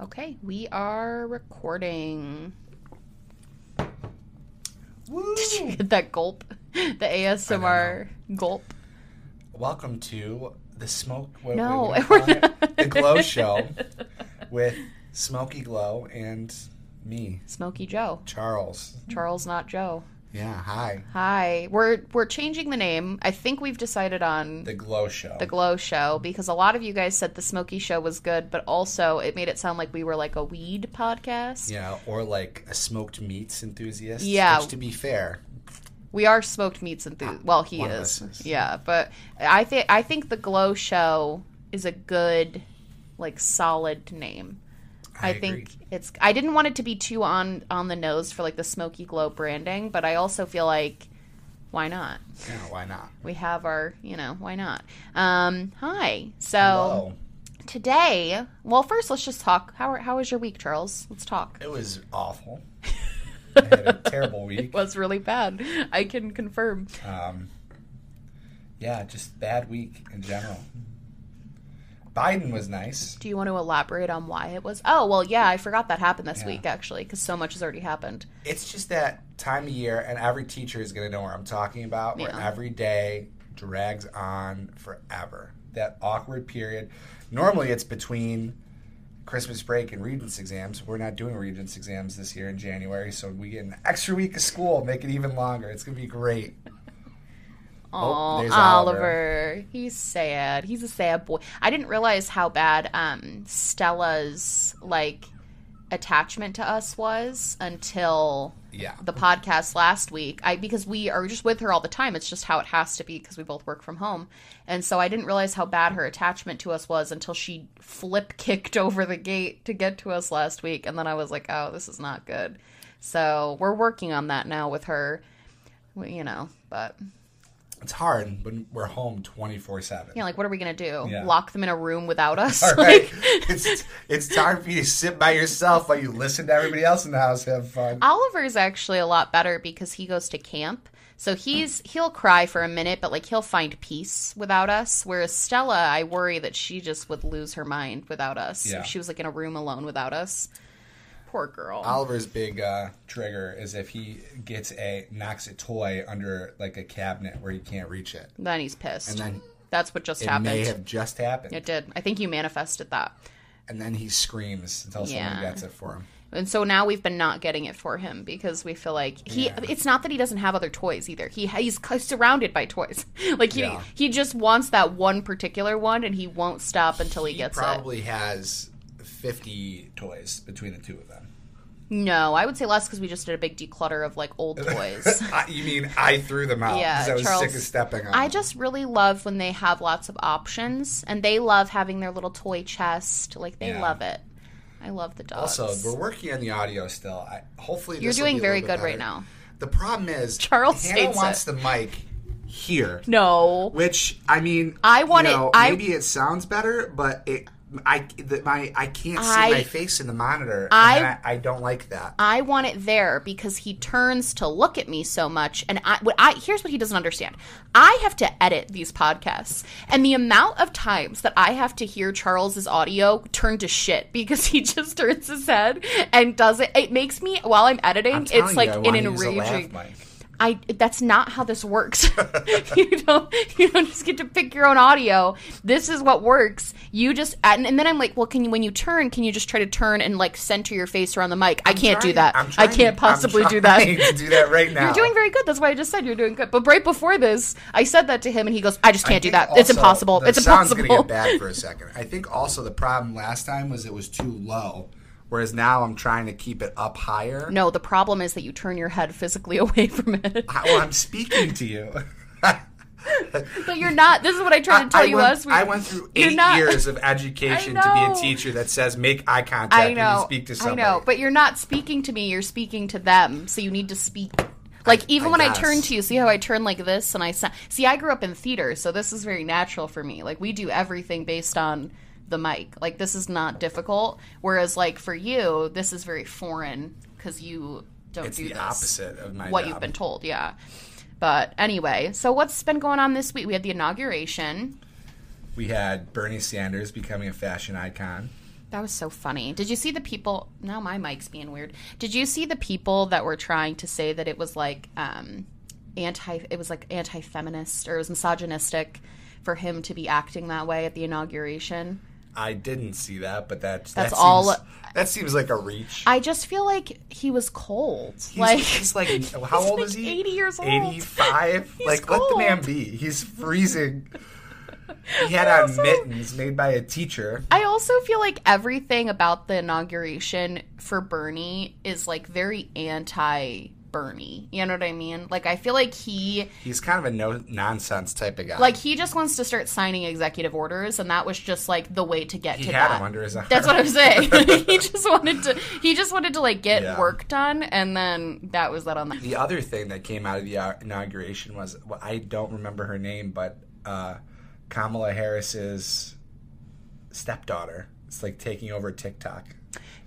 Okay, we are recording. Woo! Get that gulp, the ASMR gulp. Welcome to the smoke. What, No, what we we're not. the Glow Show with Smoky Glow and me, Smoky Joe, Charles. Charles, not Joe. Yeah, hi. Hi, we're we're changing the name. I think we've decided on The Glow Show. the Glow Show because a lot of you guys said the Smoky Show was good, but also it made it sound like we were like a weed podcast. yeah, or like a smoked meats enthusiast. Yeah. Which, to be fair, We are smoked meats enthusiasts. Ah, well, he one is. is. Yeah, but I think I think the Glow Show is a good, like, solid name. I, I, think it's. I didn't want it to be too on on the nose for like the smoky glow branding, but I also feel like, why not? Yeah, why not? We have our, you know, why not? Um, hi. So Hello. today, well, first let's just talk. How how was your week, Charles? Let's talk. It was awful. I had a terrible week. It was really bad. I can confirm. Um, yeah, just bad week in general. Biden was nice. Do you want to elaborate on why it was? Oh, well, yeah, I forgot that happened this Yeah. week actually, because so much has already happened. It's just that time of year, and every teacher is going to know what I'm talking about, where Yeah. every day drags on forever. That awkward period. Normally, it's between Christmas break and Regents exams. We're not doing Regents exams this year in January, so we get an extra week of school, make it even longer. It's going to be great. Oh, Oh, Oliver. Oliver. He's sad. He's a sad boy. I didn't realize how bad um, Stella's like attachment to us was until Yeah. the podcast last week. I because we are just with her all the time. It's just how it has to be because we both work from home. And so I didn't realize how bad her attachment to us was until she flip kicked over the gate to get to us last week and then I was like, "Oh, this is not good." So, we're working on that now with her. You know, but It's hard when we're home 24 7. yeah, like what are we going to do? Yeah. Lock them in a room without us? All right. Like it's, it's time for you to sit by yourself while you listen to everybody else in the house have fun. Oliver's actually a lot better because he goes to camp. So he's he'll cry for a minute, but like he'll find peace without us. Whereas Stella, I worry that she just would lose her mind without us Yeah. if she was like in a room alone without us. Poor girl. Oliver's big uh, trigger is if he gets a knocks a toy under like a cabinet where he can't reach it, then he's pissed. and then That's what just happened. it happened. may have just happened, It did. I think you manifested that. and then he screams until Yeah. someone gets it for him. And so now we've been not getting it for him because we feel like he. Yeah. It's not that he doesn't have other toys either. He he's surrounded by toys. like he Yeah. he just wants that one particular one, and he won't stop until he, He gets it. probably has fifty toys between the two of them. No, I would say less because we just did a big declutter of like old toys. I, you mean I threw them out Yeah, I was Charles- sick of stepping on I just really love when they have lots of options, and they love having their little toy chest. Like they Yeah. love it. I love the dogs. Also, we're working on the audio still. I, hopefully, You're doing very good right now. The problem is Charles Hannah wants it. the mic here, No, which I mean, I want you it- know, I- maybe it sounds better, but it. I the, my I can't see I- my face in the monitor. and I- I, I don't like that. I want it there because he turns to look at me so much, and I, what I here's what he doesn't understand. I have to edit these podcasts, and the amount of times that I have to hear Charles's audio turn to shit because he just turns his head and does it. It makes me while I'm editing, I'm it's like an wanna use a laugh enraging. I that's not how this works. you don't you don't just get to pick your own audio. This is what works. You just and, and then I'm like, well, can you when you turn, can you just try to turn and like center your face around the mic? I can't do that. I'm I can't possibly I'm do that. to do that right now. You're doing very good. That's why I just said you're doing good. But right before this, I said that to him, and he goes, "I just can't do that. it's impossible. the It's sound's impossible." gonna get bad for a second. I think also the problem last time was it was too low, whereas now I'm trying to keep it up higher. No, the problem is that you turn your head physically away from it. I, well, I'm speaking to you. but you're not. This is what I tried to tell I you went, last week. I went through eight not- years of education to be a teacher that says make eye contact I when know. you speak to I somebody. know, but you're not speaking to me. You're speaking to them. So you need to speak. Like even I when I turn to you, see how I turn like this, and I see. I grew up in theater, so this is very natural for me. Like we do everything based on the mic. Like this is not difficult. Whereas like for you, this is very foreign because you don't it's do the this. opposite of my what job. you've been told. Yeah. But anyway, so what's been going on this week? We had the inauguration. We had Bernie Sanders becoming a fashion icon. That was so funny. Did you see the people? Now my mic's being weird. Did you see the people that were trying to say that it was like um, anti? It was like anti-feminist or it was misogynistic for him to be acting that way at the inauguration. I didn't see that, but that That's that all- that seems like a reach. I just feel like he was cold. He's like he's like how he's old like is he? 80 years old. Eighty-five. He's like let the man be. He's freezing. He had on mittens made by a teacher. I also feel like everything about the inauguration for Bernie is like very anti Bernie. You know what I mean? Like I feel like he He's kind of a no nonsense type of guy. like he just wants to start signing executive orders and that was just like the way to get he to had that. him under his arm. That's what I'm saying. he just wanted to he just wanted to like get Yeah. work done and then that was that on that. The other thing that came out of the inauguration was well, I don't remember her name, but uh, Kamala Harris's stepdaughter. It's like taking over TikTok.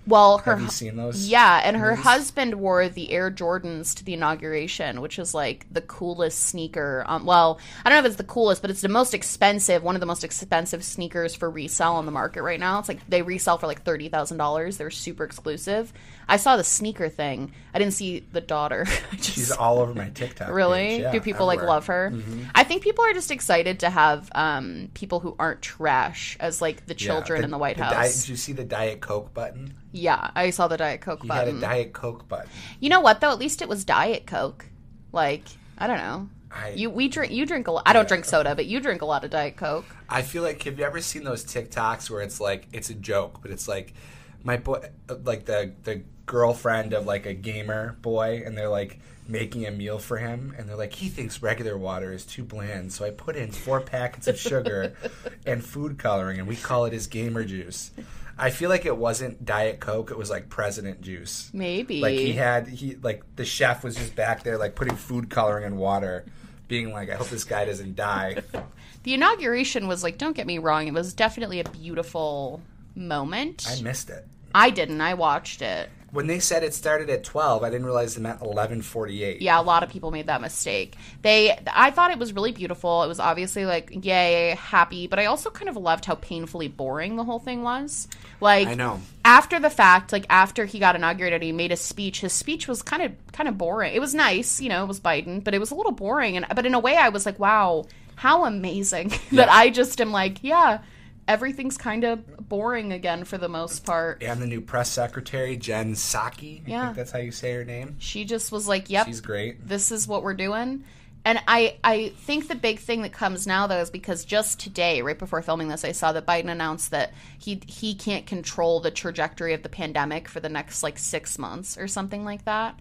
Well, her Have you seen those? Yeah, and her husband wore the Air Jordans to the inauguration, which is like the coolest sneaker. Um, well, I don't know if it's the coolest, but it's the most expensive, one of the most expensive sneakers for resale on the market right now. It's like they resell for like thirty thousand dollars. They're super exclusive. I saw the sneaker thing. I didn't see the daughter. Just, She's all over my TikTok. Really? Yeah, Do people like love her? Mm-hmm. I think people are just excited to have um, people who aren't trash as like the Yeah, children in the White House. Diet, did you see the Diet Coke button? yeah, I saw the Diet Coke He button. had a Diet Coke button. You know what though? At least it was Diet Coke. Like I don't know. I, You we drink you drink a lot. I don't drink soda, but you drink a lot of Diet Coke. I feel like have you ever seen those TikToks where it's like it's a joke, but it's like my boy, like the the girlfriend of like a gamer boy, and they're like making a meal for him, and they're like he thinks regular water is too bland, so I put in four packets of sugar and food coloring, and we call it his gamer juice. I feel like it wasn't Diet Coke; it was like President Juice. Maybe. Like he had he like the chef was just back there like putting food coloring in water, being like, I hope this guy doesn't die. the inauguration was like, don't get me wrong, it was definitely a beautiful moment. I missed it. I didn't. I watched it. When they said it started at 12, I didn't realize it meant 11:48. Yeah, a lot of people made that mistake. They I thought it was really beautiful. It was obviously like yay, happy, but I also kind of loved how painfully boring the whole thing was. Like I know. after the fact, like after he got inaugurated, he made a speech. His speech was kind of kind of boring. It was nice, you know, it was Biden, but it was a little boring. And but in a way, I was like, wow, how amazing that I just am like, yeah, everything's kind of boring again for the most part. And the new press secretary, Jen Psaki. I Yeah. think that's how you say her name. She just was like, yep, She's great. this is what we're doing. And I, I think the big thing that comes now though is because just today, right before filming this, I saw that Biden announced that he he can't control the trajectory of the pandemic for the next like six months or something like that.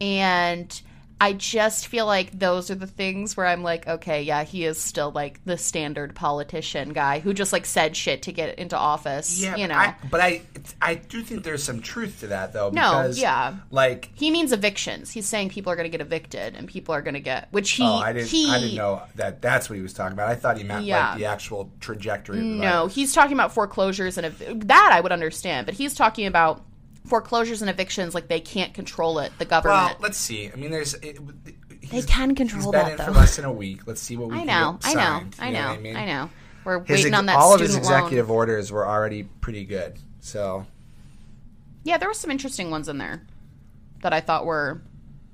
And I just feel like those are the things where I'm like, okay, yeah, he is still like the standard politician guy who just like said shit to get into office. Yeah, you know. I, but I I do think there's some truth to that though. No, Because, yeah. Like, he means evictions. He's saying people are going to get evicted and people are going to get, which he oh, I didn't he I didn't know that that's what he was talking about. I thought he meant Yeah. like the actual trajectory. The No, virus. he's talking about foreclosures and ev- that I would understand, but he's talking about foreclosures and evictions like they can't control it. The government. Well, let's see. I mean, there's. It, they he's- can He's control been that in though. for less than a week. Let's see what we I can know, get I know, signed, I you know, what I mean? I know. We're His waiting ex- on that. all of his student loan. executive orders were already pretty good. So Yeah, there were some interesting ones in there that I thought were.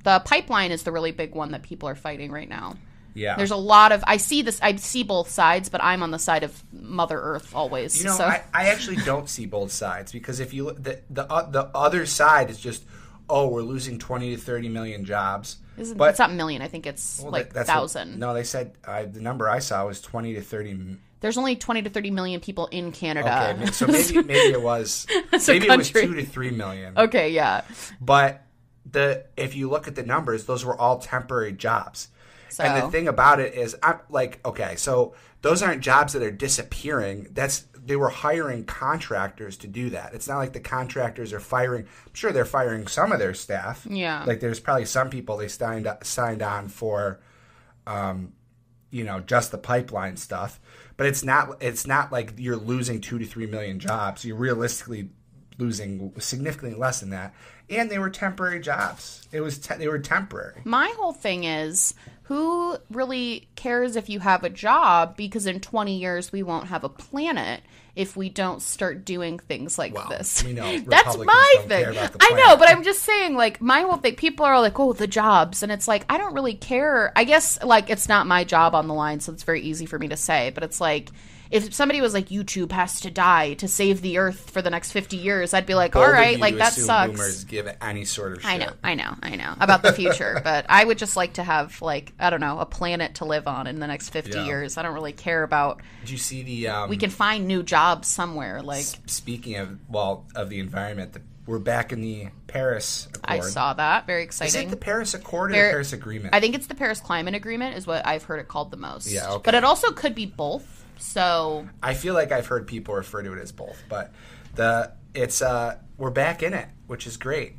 The pipeline is the really big one that people are fighting right now. Yeah, There's a lot of I see this I see both sides, but I'm on the side of Mother Earth always. You know, so I, I actually don't see both sides because if you the the uh, the other side is just oh we're losing twenty to thirty million jobs. Isn't- but it's not million. I think it's well, like that- that's what- thousand. no, they said uh, the number I saw was twenty to thirty. m- There's only 20 to 30 million people in Canada. Okay, so maybe maybe it was maybe it was two to three million. okay, yeah. But the if you look at the numbers, those were all temporary jobs. So And the thing about it is, I'm like, okay, so those aren't jobs that are disappearing. That's they were hiring contractors to do that. It's not like the contractors are firing. I'm sure they're firing some of their staff. Yeah. like there's probably some people they signed signed on for, um, you know, just the pipeline stuff. But it's not. It's not like you're losing two to three million jobs. You're realistically losing significantly less than that. And they were temporary jobs. It was te- they were temporary. my whole thing is who really cares if you have a job? Because in 20 years, we won't have a planet if we don't start doing things like Well, this. we know That's my thing. care about the I know, but I'm just saying, like, my whole thing, people are like, oh, the jobs. And it's like, I don't really care. I guess, like, it's not my job on the line, so it's very easy for me to say. But it's like, if somebody was like, YouTube has to die to save the earth for the next 50 years, I'd be like, all Bold right, like, that sucks. Boomers give any sort of shit. I know, I know, I know about the future, but I would just like to have like I don't know a planet to live on in the next fifty Yeah. years. I don't really care about. Did you see the? Um, We can find new jobs somewhere. Like Speaking of well of the environment, the, we're back in the Paris I Accord. saw that, very exciting. Is it the Paris Accord or Par- the Paris Agreement? I think it's the Paris Climate Agreement is what I've heard it called the most. Yeah, okay. but it also could be both. So I feel like I've heard people refer to it as both, but the it's uh we're back in it, which is great,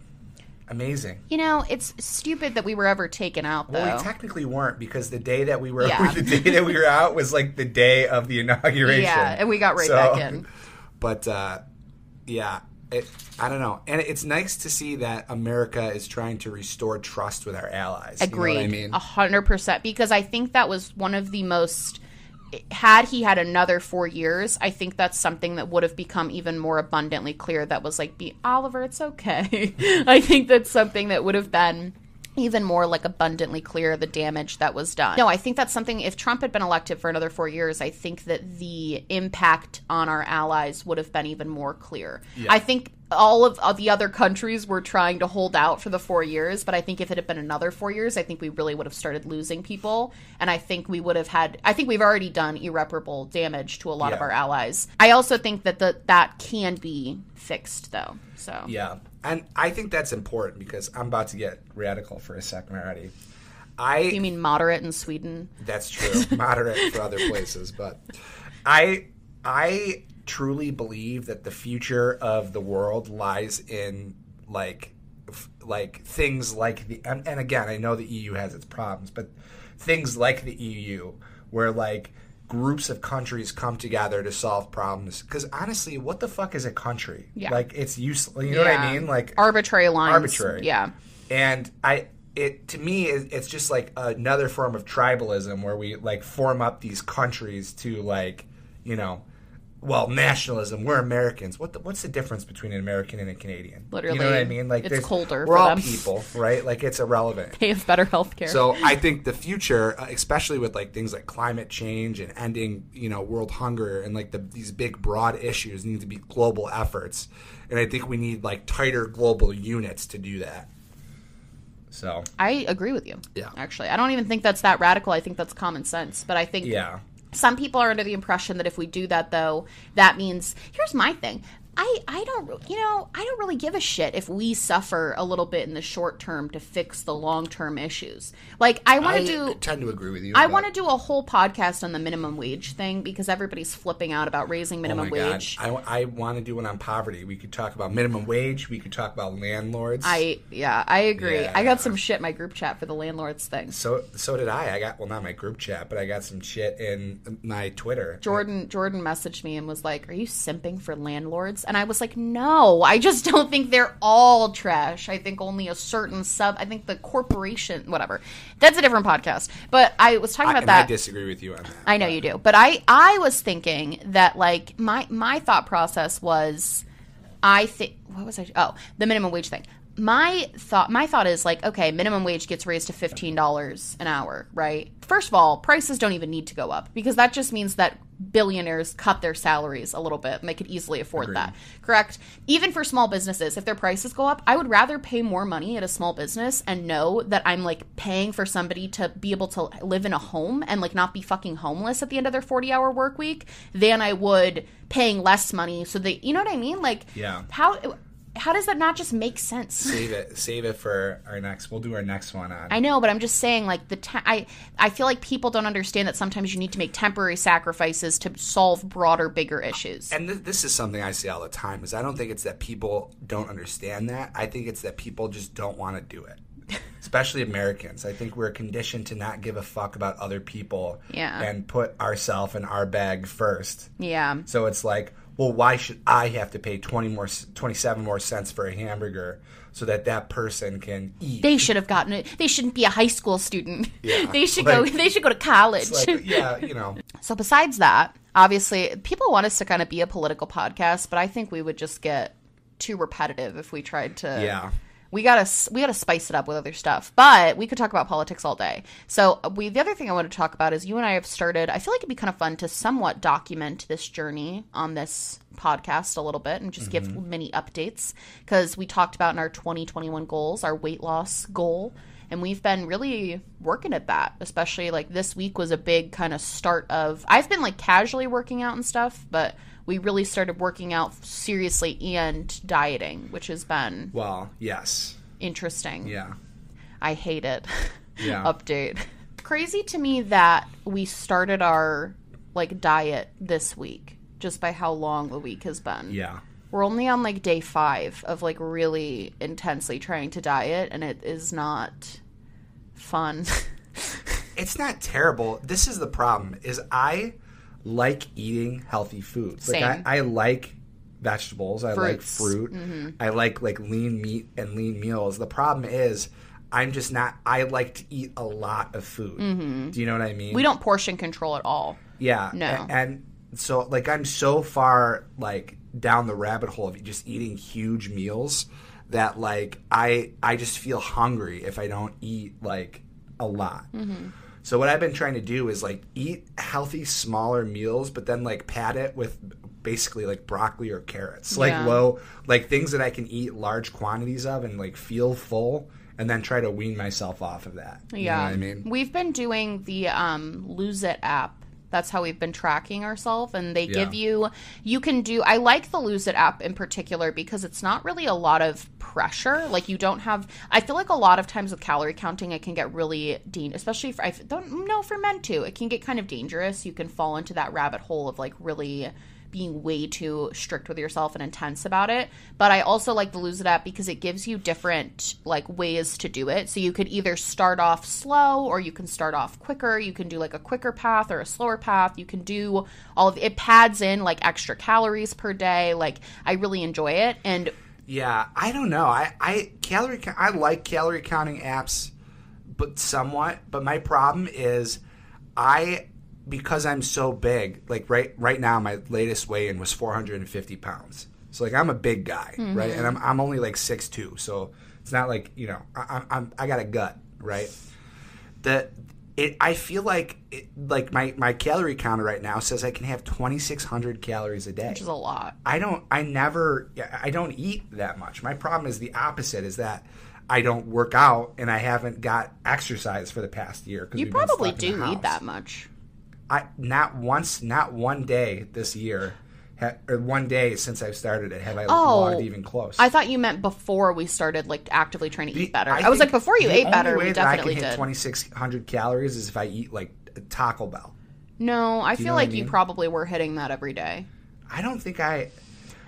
amazing. you know, it's stupid that we were ever taken out though. Well, we technically weren't because the day that we were Yeah. the day that we were out was like the day of the inauguration. Yeah, and we got right So- back in. But uh, yeah, it, I don't know, and it's nice to see that America is trying to restore trust with our allies. Agreed. You know what I mean? A hundred percent. Because I think that was one of the most. Had he had another four years, I think that's something that would have become even more abundantly clear. That was like, "Be Oliver, it's okay." I think that's something that would have been even more like abundantly clear the damage that was done. No, I think that's something. If Trump had been elected for another four years, I think that the impact on our allies would have been even more clear. I think all of, of the other countries were trying to hold out for the four years, but I think if it had been another four years, I think we really would have started losing people, and I think we would have had. I think we've already done irreparable damage to a lot of our allies. I also think that the, that can be fixed, though. So Yeah, and I think that's important because I'm about to get radical for a second already. I you mean moderate in Sweden? That's true. Moderate for other places, but I I truly believe that the future of the world lies in like like things like the and, and again, I know the EU has its problems, but things like the EU where like groups of countries come together to solve problems cuz honestly, what the fuck is a country? Yeah. Like it's useless. You know what I mean? Like arbitrary lines. Arbitrary. Yeah. and I it to me it- it's just like another form of tribalism where we like form up these countries to like you know well nationalism we're Americans what the, what's the difference between an American and a Canadian Literally, you Literally, know what I mean like it's colder we're for all them. people right like it's irrelevant They have better health care. so I think the future, uh, especially with like things like climate change and ending, you know, world hunger and like the, these big broad issues need to be global efforts, and I think we need like tighter global units to do that. So I agree with you. Yeah. Actually, I don't even think that's that radical. I think that's common sense. But I think yeah, some people are under the impression that if we do that, though, that means here's my thing. I, I don't you know I don't really give a shit if we suffer a little bit in the short term to fix the long term issues. Like I want to do tend to agree with you. I want to do a whole podcast on the minimum wage thing because everybody's flipping out about raising Oh minimum God. wage. I, I want to do one on poverty. We could talk about minimum wage. We could talk about landlords. I yeah, I agree. Yeah. I got some shit in my group chat for the landlords thing. so so did I. I got well not my group chat, but I got some shit in my Twitter. Jordan Jordan messaged me and was like, "Are you simping for landlords?" And I was like, "No, I just don't think they're all trash. I think only a certain sub. I think the corporation, whatever. That's a different podcast. But I was talking about I that. disagree with you on that. I know you do, but I I was thinking that like my my thought process was, I think what was I? Oh, the minimum wage thing. My thought my thought is like okay, minimum wage gets raised to fifteen dollars an hour, right? First of all, prices don't even need to go up because that just means that billionaires cut their salaries a little bit and they could easily afford that. Correct? Even for small businesses, if their prices go up, I would rather pay more money at a small business and know that I'm like paying for somebody to be able to live in a home and like not be fucking homeless at the end of their 40 hour work week than I would paying less money so they you know what I mean? Like Yeah. how how does that not just make sense? Save it. Save it for our next. We'll do our next one on. I know, but I'm just saying, like the te- I I feel like people don't understand that sometimes you need to make temporary sacrifices to solve broader, bigger issues. and th- this is something I see all the time. Is I don't think it's that people don't understand that. I think it's that people just don't want to do it. Especially Americans. I think we're conditioned to not give a fuck about other people Yeah. and put ourself and our bag first. yeah, So it's like, well, why should I have to pay 20 more, 27 more cents for a hamburger so that that person can eat? They should have gotten it. They shouldn't be a high school student. Yeah, they should like- go. They should go to college. Like, yeah, you know, So besides that, obviously, people want us to kind of be a political podcast, but I think we would just get too repetitive if we tried to. Yeah. We gotta we gotta spice it up with other stuff, but we could talk about politics all day. So uh, we the other thing I want to talk about is you and I have started. I feel like it'd be kind of fun to somewhat document this journey on this podcast a little bit and just give mm-hmm. mini updates because we talked about in our 2021 goals our weight loss goal and we've been really working at that especially like this week was a big kind of start of i've been like casually working out and stuff but we really started working out seriously and dieting which has been well, yes. interesting Yeah. i hate it Yeah. update crazy to me that we started our like diet this week just by how long the week has been Yeah. we're only on like day five of like really intensely trying to diet and it is not fun It's not terrible. This is the problem is I like eating healthy food. Like I, Same. I like vegetables. I Fruits. like fruit. Mm-hmm. I like like lean meat and lean meals. The problem is I'm just not I like to eat a lot of food. Mm-hmm. Do you know what I mean? we don't portion control at all Yeah. No. a- And, so like I'm so far like down the rabbit hole of just eating huge meals that like I I just feel hungry if I don't eat like a lot. Mm-hmm. So what I've been trying to do is like eat healthy smaller meals but then like pad it with basically like broccoli or carrots. Like Yeah. low like things that I can eat large quantities of and like feel full and then try to wean myself off of that. You know yeah what I mean? we've been doing the um lose it app that's how we've been tracking ourselves and they give you you can do i like the lose it app in particular because it's not really a lot of pressure. Like you don't have i feel like a lot of times with calorie counting it can get really dean especially for i don't know for men too it can get kind of dangerous. You can fall into that rabbit hole of like really being way too strict with yourself and intense about it. But I also like the lose it app because it gives you different like ways to do it. So you could either start off slow or you can start off quicker. You can do like a quicker path or a slower path. You can do all of it pads in like extra calories per day. Like I really enjoy it. And Yeah, I don't know. I, I calorie I like calorie counting apps, but somewhat. But my problem is, I because I'm so big. Like right right now, my latest weigh in was 450 pounds. So like I'm a big guy, right? And mm-hmm. I'm I'm only like 6'2", so it's not like you know I, I'm- I'm I got a gut, right? That it I feel like it, like my my calorie counter right now says I can have 2,600 calories a day. which is a lot. I don't. I never. I don't eat that much. My problem is the opposite. Is that I don't work out and I haven't got exercise for the past year. You probably do eat that much. I not once, not one day this year, ha, or one day since I've started it, have I Oh, logged even close. I thought you meant before we started like actively trying to The- eat better. I, was like, before you ate better, way we that I definitely can hit did. 2,600 calories is if I eat like Taco Bell. No, I feel what I like you probably were hitting that every day. I don't think I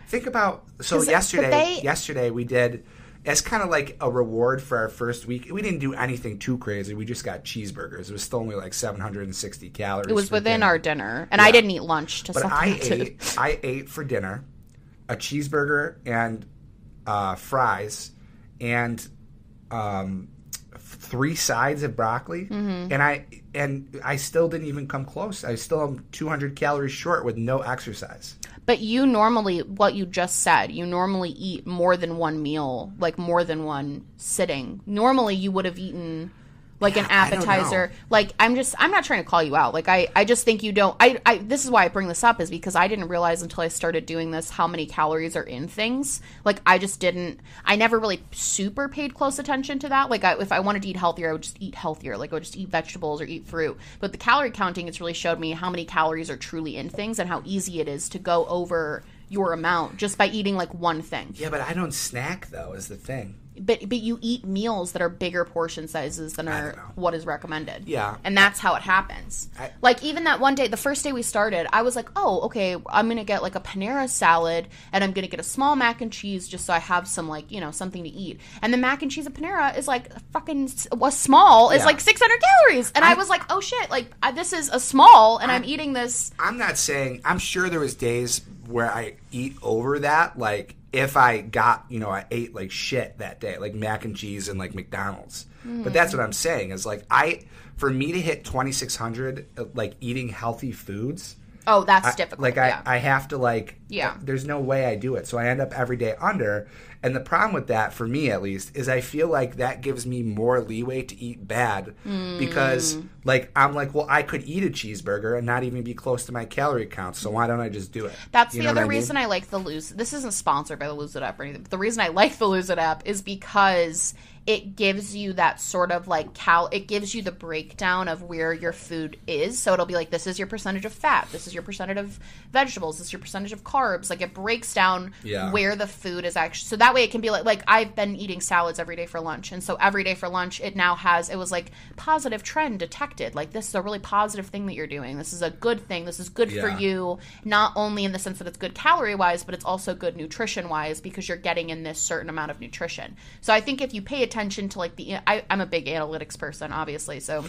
think about so yesterday. they- Yesterday we did as kind of like a reward for our first week. We didn't do anything too crazy. We just got cheeseburgers. It was still only like 760 calories. It was within dinner. our dinner, and I didn't eat lunch to But I ate. I ate for dinner a cheeseburger and uh, fries and um, three sides of broccoli, Mm-hmm. and I and I still didn't even come close. I still am 200 calories short with no exercise. But you normally, what you just said, you normally eat more than one meal, like more than one sitting. Normally, you would have eaten like an appetizer. Like I'm just, I'm not trying to call you out. Like I, I just think you don't. I, I, this is why I bring this up is because I didn't realize until I started doing this how many calories are in things. Like I just didn't. I never really super paid close attention to that. Like I, if I wanted to eat healthier, I would just eat healthier. Like I would just eat vegetables or eat fruit. But the calorie counting, it's really showed me how many calories are truly in things and how easy it is to go over your amount just by eating like one thing. Yeah, but I don't snack though. Is the thing. But but you eat meals that are bigger portion sizes than are what is recommended. Yeah. and that's how it happens. I- like even that one day, the first day we started, I was like, oh okay, I'm gonna get like a Panera salad and I'm gonna get a small mac and cheese just so I have some like you know something to eat. And the mac and cheese at Panera is like fucking was small is Yeah. like 600 calories, and I, I- was like, oh shit, like I, this is a small, and I'm eating this. I'm not saying. I'm sure there was days where I eat over that, like if I got, you know, I ate like shit that day, like mac and cheese and like McDonald's. But that's what I'm saying is like I, for me to hit 2600, uh, like eating healthy foods, Oh, that's I- difficult. Like yeah. I, I have to like Yeah. There's no way I do it, so I end up every day under. And the problem with that, for me at least, is I feel like that gives me more leeway to eat bad because, Mm. like, I'm like, well, I could eat a cheeseburger and not even be close to my calorie count. So why don't I just do it? That's You the other what I mean? reason I like the Lose. This isn't sponsored by the Lose It App or anything. But the reason I like the Lose It App is because it gives you that sort of like cal. It gives you the breakdown of where your food is. So it'll be like, this is your percentage of fat. This is your percentage of vegetables. This is your percentage of carbs. Like it breaks down Yeah. where the food is actually. So that way it can be like, like I've been eating salads every day for lunch, and so every day for lunch it now has. It was like positive trend detected. Like this is a really positive thing that you're doing. This is a good thing. This is good for you not only in the sense that it's good calorie wise, but it's also good nutrition wise because you're getting in this certain amount of nutrition. So I think if you pay attention to like the, I, I'm a big analytics person, obviously. So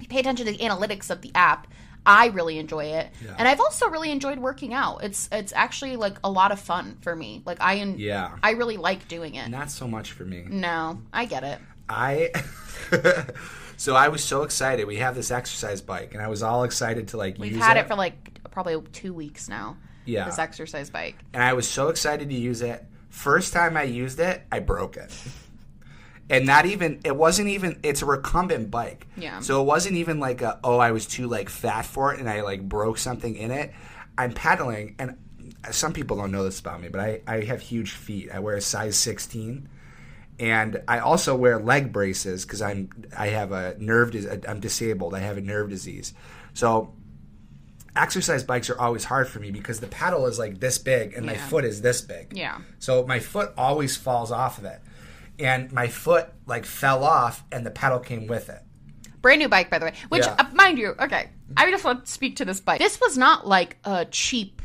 you pay attention to the analytics of the app, I really enjoy it, Yeah. and I've also really enjoyed working out. It's it's actually like a lot of fun for me. Like I en- Yeah. I really like doing it. Not so much for me. No, I get it. I so I was so excited. We have this exercise bike, and I was all excited to like We've had it. it for like probably two weeks now. Yeah. This exercise bike. and I was so excited to use it. First time I used it, I broke it. And not even it wasn't even it's a recumbent bike. Yeah. So it wasn't even like a oh I was too like fat for it and I like broke something in it. I'm pedaling and some people don't know this about me, but I, I have huge feet. I wear a size 16 and I also wear leg braces because I'm I have a nerve I'm disabled. I have a nerve disease. So exercise bikes are always hard for me because the pedal is like this big and my foot is this big. Yeah. So my foot always falls off of it. And my foot like fell off and the pedal came with it. Brand new bike, by the way. Which, Yeah. uh, mind you, okay, I just want to speak to this bike. This was not like a cheap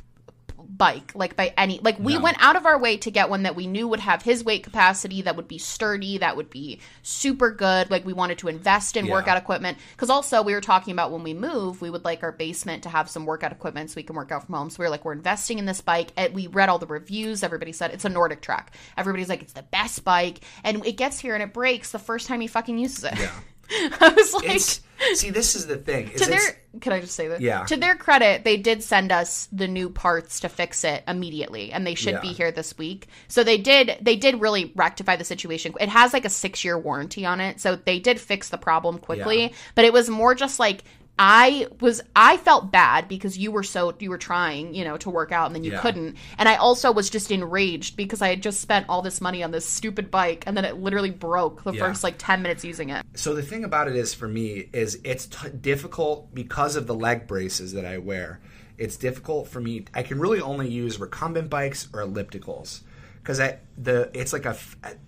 bike, like by any. Like we No. went out of our way to get one that we knew would have his weight capacity, that would be sturdy, that would be super good. Like we wanted to invest in Yeah. workout equipment because also we were talking about when we move, we would like our basement to have some workout equipment so we can work out from home. So we were like, we're investing in this bike. And we read all the reviews. Everybody said it's a NordicTrack. Everybody's like, it's the best bike, and it gets here and it breaks the first time he fucking uses it. Yeah. I was like, It's see this is the thing. Is to their can I just say that? Yeah. To their credit, they did send us the new parts to fix it immediately, and they should Yeah. be here this week. So they did. They did really rectify the situation. It has like a six year warranty on it, so they did fix the problem quickly. Yeah. But it was more just like. I was I felt bad because you were so you were trying, you know, to work out and then you Yeah. couldn't. And I also was just enraged because I had just spent all this money on this stupid bike and then it literally broke the Yeah. first like 10 minutes using it. So the thing about it is for me is it's t- difficult because of the leg braces that I wear. It's difficult for me. I can really only use recumbent bikes or ellipticals because I the it's like a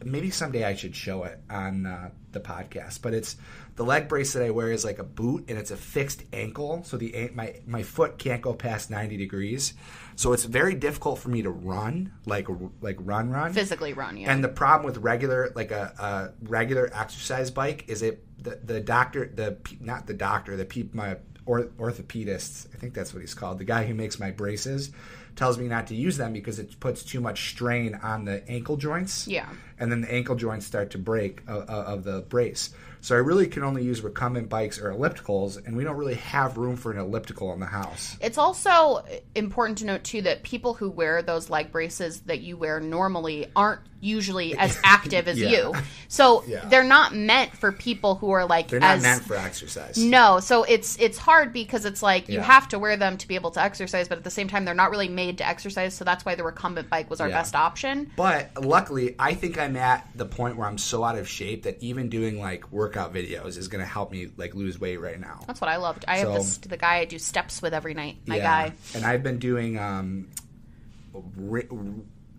maybe someday I should show it on uh, the podcast. But it's the leg brace that I wear is like a boot and it's a fixed ankle, so the my my foot can't go past ninety degrees. So it's very difficult for me to run like like run run Physically run, yeah. and the problem with regular, like a, a regular exercise bike, is it the, the doctor, the not the doctor, the pe- my or, orthopedist, I think that's what he's called, the guy who makes my braces, tells me not to use them because it puts too much strain on the ankle joints. Yeah. and then the ankle joints start to break of, of the brace. So I really can only use recumbent bikes or ellipticals, and we don't really have room for an elliptical in the house. It's also important to note too that people who wear those leg braces that you wear normally aren't usually as active as Yeah. you. So Yeah. they're not meant for people who are like They're not as meant for exercise. no, so it's it's hard because it's like you Yeah. have to wear them to be able to exercise, but at the same time they're not really made to exercise. So that's why the recumbent bike was our best option. But luckily, I think I'm at the point where I'm so out of shape that even doing like workout videos is going to help me like lose weight right now. That's what I loved. I have this the guy I do steps with every night. My Yeah. guy. And I've been doing um,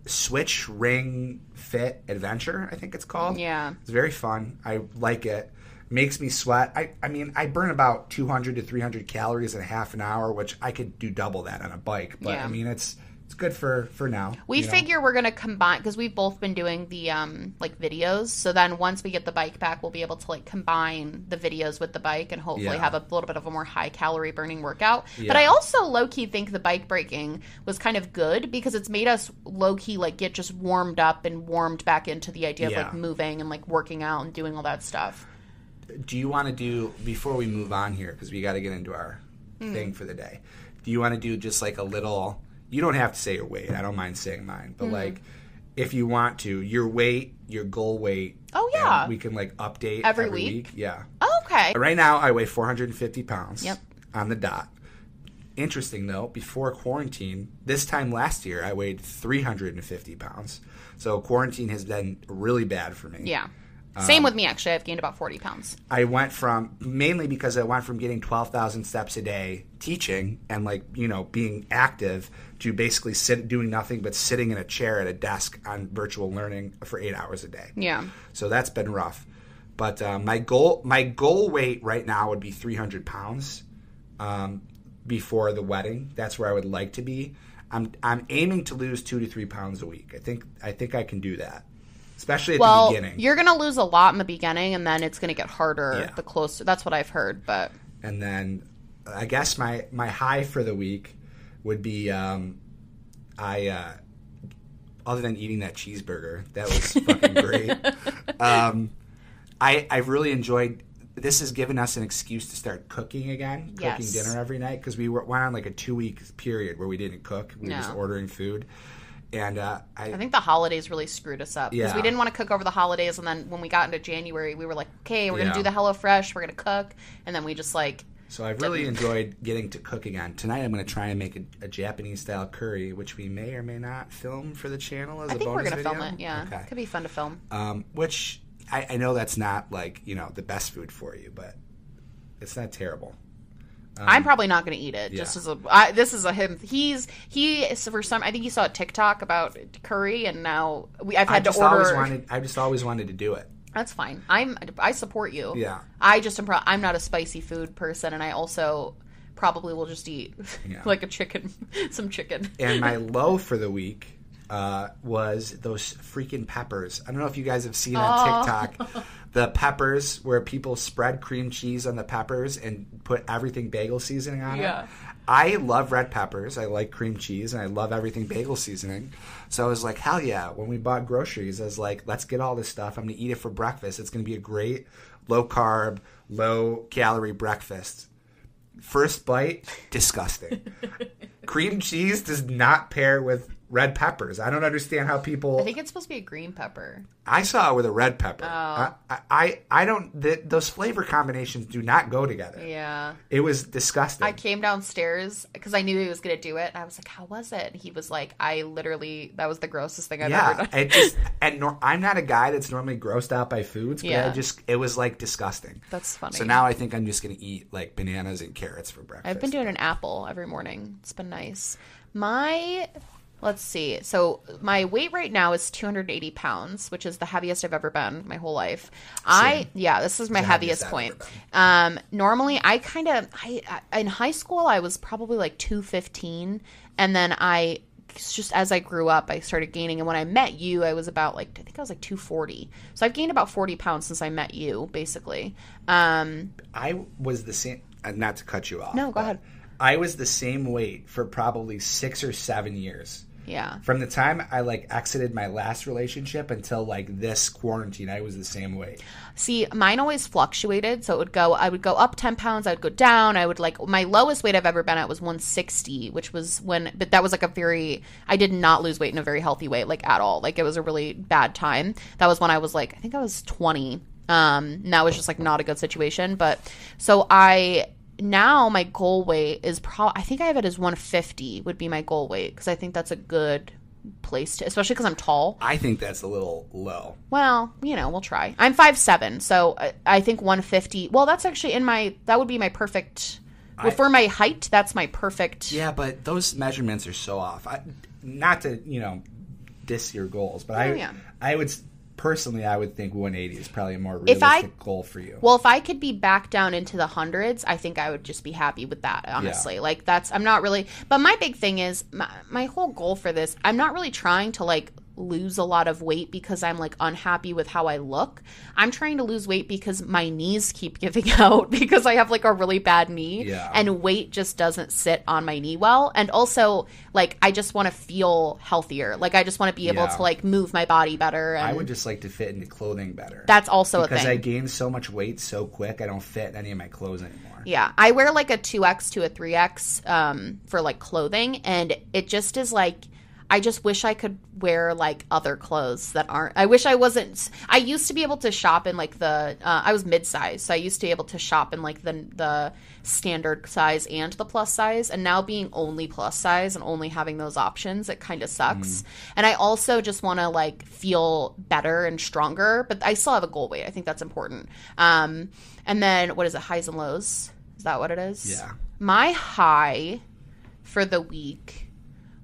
Switch Ring Fit Adventure. I think it's called. Yeah. it's very fun. I like it. Makes me sweat. I, I mean, I burn about 200 to 300 calories in a half an hour, which I could do double that on a bike. But Yeah. I mean, it's it's good for for now. We you know? figure we're gonna combine because we've both been doing the um like videos. So then once we get the bike back, we'll be able to like combine the videos with the bike and hopefully Yeah. have a little bit of a more high calorie burning workout. But I also low key think the bike breaking was kind of good because it's made us low key like get just warmed up and warmed back into the idea of like moving and like working out and doing all that stuff. do you want to do before we move on here because we got to get into our Hmm. thing for the day do you want to do just like a little you don't have to say your weight i don't mind saying mine but mm-hmm. like if you want to your weight your goal weight Oh, yeah. we can like update Every week? yeah Oh, okay. right now i weigh 450 pounds Yep. on the dot interesting though before quarantine this time last year i weighed 350 pounds so quarantine has been really bad for me Yeah. Um, Same with me actually. I've gained about forty pounds. I went from mainly because I went from getting 12,000 steps a day teaching and like, you know, being active to basically sit doing nothing but sitting in a chair at a desk on virtual learning for 8 hours a day. Yeah. So that's been rough. But uh, my goal my goal weight right now would be 300 pounds um, before the wedding. That's where I would like to be. I'm I'm aiming to lose 2 to 3 pounds a week. I think I think I can do that. Especially at Well, the beginning. you're gonna lose a lot in the beginning, and then it's gonna get harder Yeah. the closer. That's what I've heard, but and then I guess my my high for the week would be um, I uh, other than eating that cheeseburger that was fucking great. Um, I I really enjoyed. This has given us an excuse to start cooking again, cooking Yes. dinner every night because we were, went on like a two week period where we didn't cook. We were just ordering food, and uh, I, I think the holidays really screwed us up because Yeah. we didn't want to cook over the holidays, and then when we got into January, we were like, okay, we're Yeah. gonna do the HelloFresh, we're gonna cook, and then we just like, So I've really enjoyed getting to cook again. Tonight I'm going to try and make a, a Japanese style curry, which we may or may not film for the channel as I a think we're gonna video. film it. Yeah, Okay. could be fun to film. Um, which I, I know that's not like you know the best food for you, but it's not terrible. I'm probably not gonna eat it. Just as a, I, this is a him. He's he is for some. I think he saw a TikTok about curry, and now we. I've I had to just always order. wanted. I just always wanted to do it. That's fine. I'm. I support you. Yeah. I just am. Pro- I'm not a spicy food person, and I also probably will just eat Yeah. like a chicken, some chicken. And my low for the week uh, was those freaking peppers. I don't know if you guys have seen on TikTok the peppers where people spread cream cheese on the peppers and put everything bagel seasoning on Yeah. it. I love red peppers. I like cream cheese, and I love everything bagel seasoning. So I was like, hell yeah! When we bought groceries, I was like, let's get all this stuff. I'm gonna eat it for breakfast. It's gonna be a great low carb, low calorie breakfast. First bite, disgusting. cream cheese does not pair with red peppers. I don't understand how people. I think it's supposed to be a green pepper. I saw it with a red pepper. Oh. I, I, I don't. The, those flavor combinations do not go together. Yeah. It was disgusting. I came downstairs because I knew he was going to do it. And I was like, "How was it?" He was like, "I literally that was the grossest thing I've ever done." it just and nor, I'm not a guy that's normally grossed out by foods, but I Yeah. just it was like disgusting. That's funny. So now I think I'm just gonna eat like bananas and carrots for breakfast. I've been doing an apple every morning. It's been nice. My, let's see. So my weight right now is 280 pounds, which is the heaviest I've ever been my whole life. I yeah, this is my the heaviest, heaviest point. Um, normally I kind of I, I in high school I was probably like 215, and then I just as I grew up, I started gaining. And when I met you, I was about like I think I was like 240. So I've gained about 40 pounds since I met you, basically. Um, I was the same. uh, Not to cut you off. No, go ahead. I was the same weight for probably six or seven years. Yeah. From the time I like exited my last relationship until like this quarantine, I was the same weight. See, mine always fluctuated. So it would go, I would go up 10 pounds, I would go down. I would like, my lowest weight I've ever been at was 160, which was when, but that was like a very, I did not lose weight in a very healthy way, like at all. Like it was a really bad time. That was when I was like, I think I was 20. Um, and that was just like not a good situation. But so I, now my goal weight is probably, I think I have it as 150 would be my goal weight because I think that's a good place to, especially because I'm tall. I think that's a little low. Well, you know, we'll try. I'm five seven, so I, I think 150. Well, that's actually in my. That would be my perfect. well, for my height, that's my perfect. Yeah, but those measurements are so off. I, not to you know diss your goals, but oh, I Oh, yeah. I would personally, I would think 180 is probably a more realistic I- goal for you. Well, if I could be back down into the hundreds, I think I would just be happy with that, honestly. Like, that's, I'm not really, but my big thing is, my, my whole goal for this, I'm not really trying to, like, lose a lot of weight because I'm like unhappy with how I look. I'm trying to lose weight because my knees keep giving out because I have like a really bad knee Yeah. and weight just doesn't sit on my knee well. And also like I just want to feel healthier. Like I just want to be able Yeah. to like move my body better and I would just like to fit into clothing better. that's also a because. I gained so much weight so quick, I don't fit any of my clothes anymore. Yeah, I wear like a 2X to a 3X um, for like clothing, and it just is like, I just wish I could wear like other clothes that aren't. I wish I wasn't. I used to be able to shop in like the. Uh, I was mid size, so I used to be able to shop in like the the standard size and the plus size. And now being only plus size and only having those options, it kind of sucks. And I also just want to like feel better and stronger, but I still have a goal weight. I think that's important. Um, and then what is it? Highs and lows. Is that what it is? Yeah. My high for the week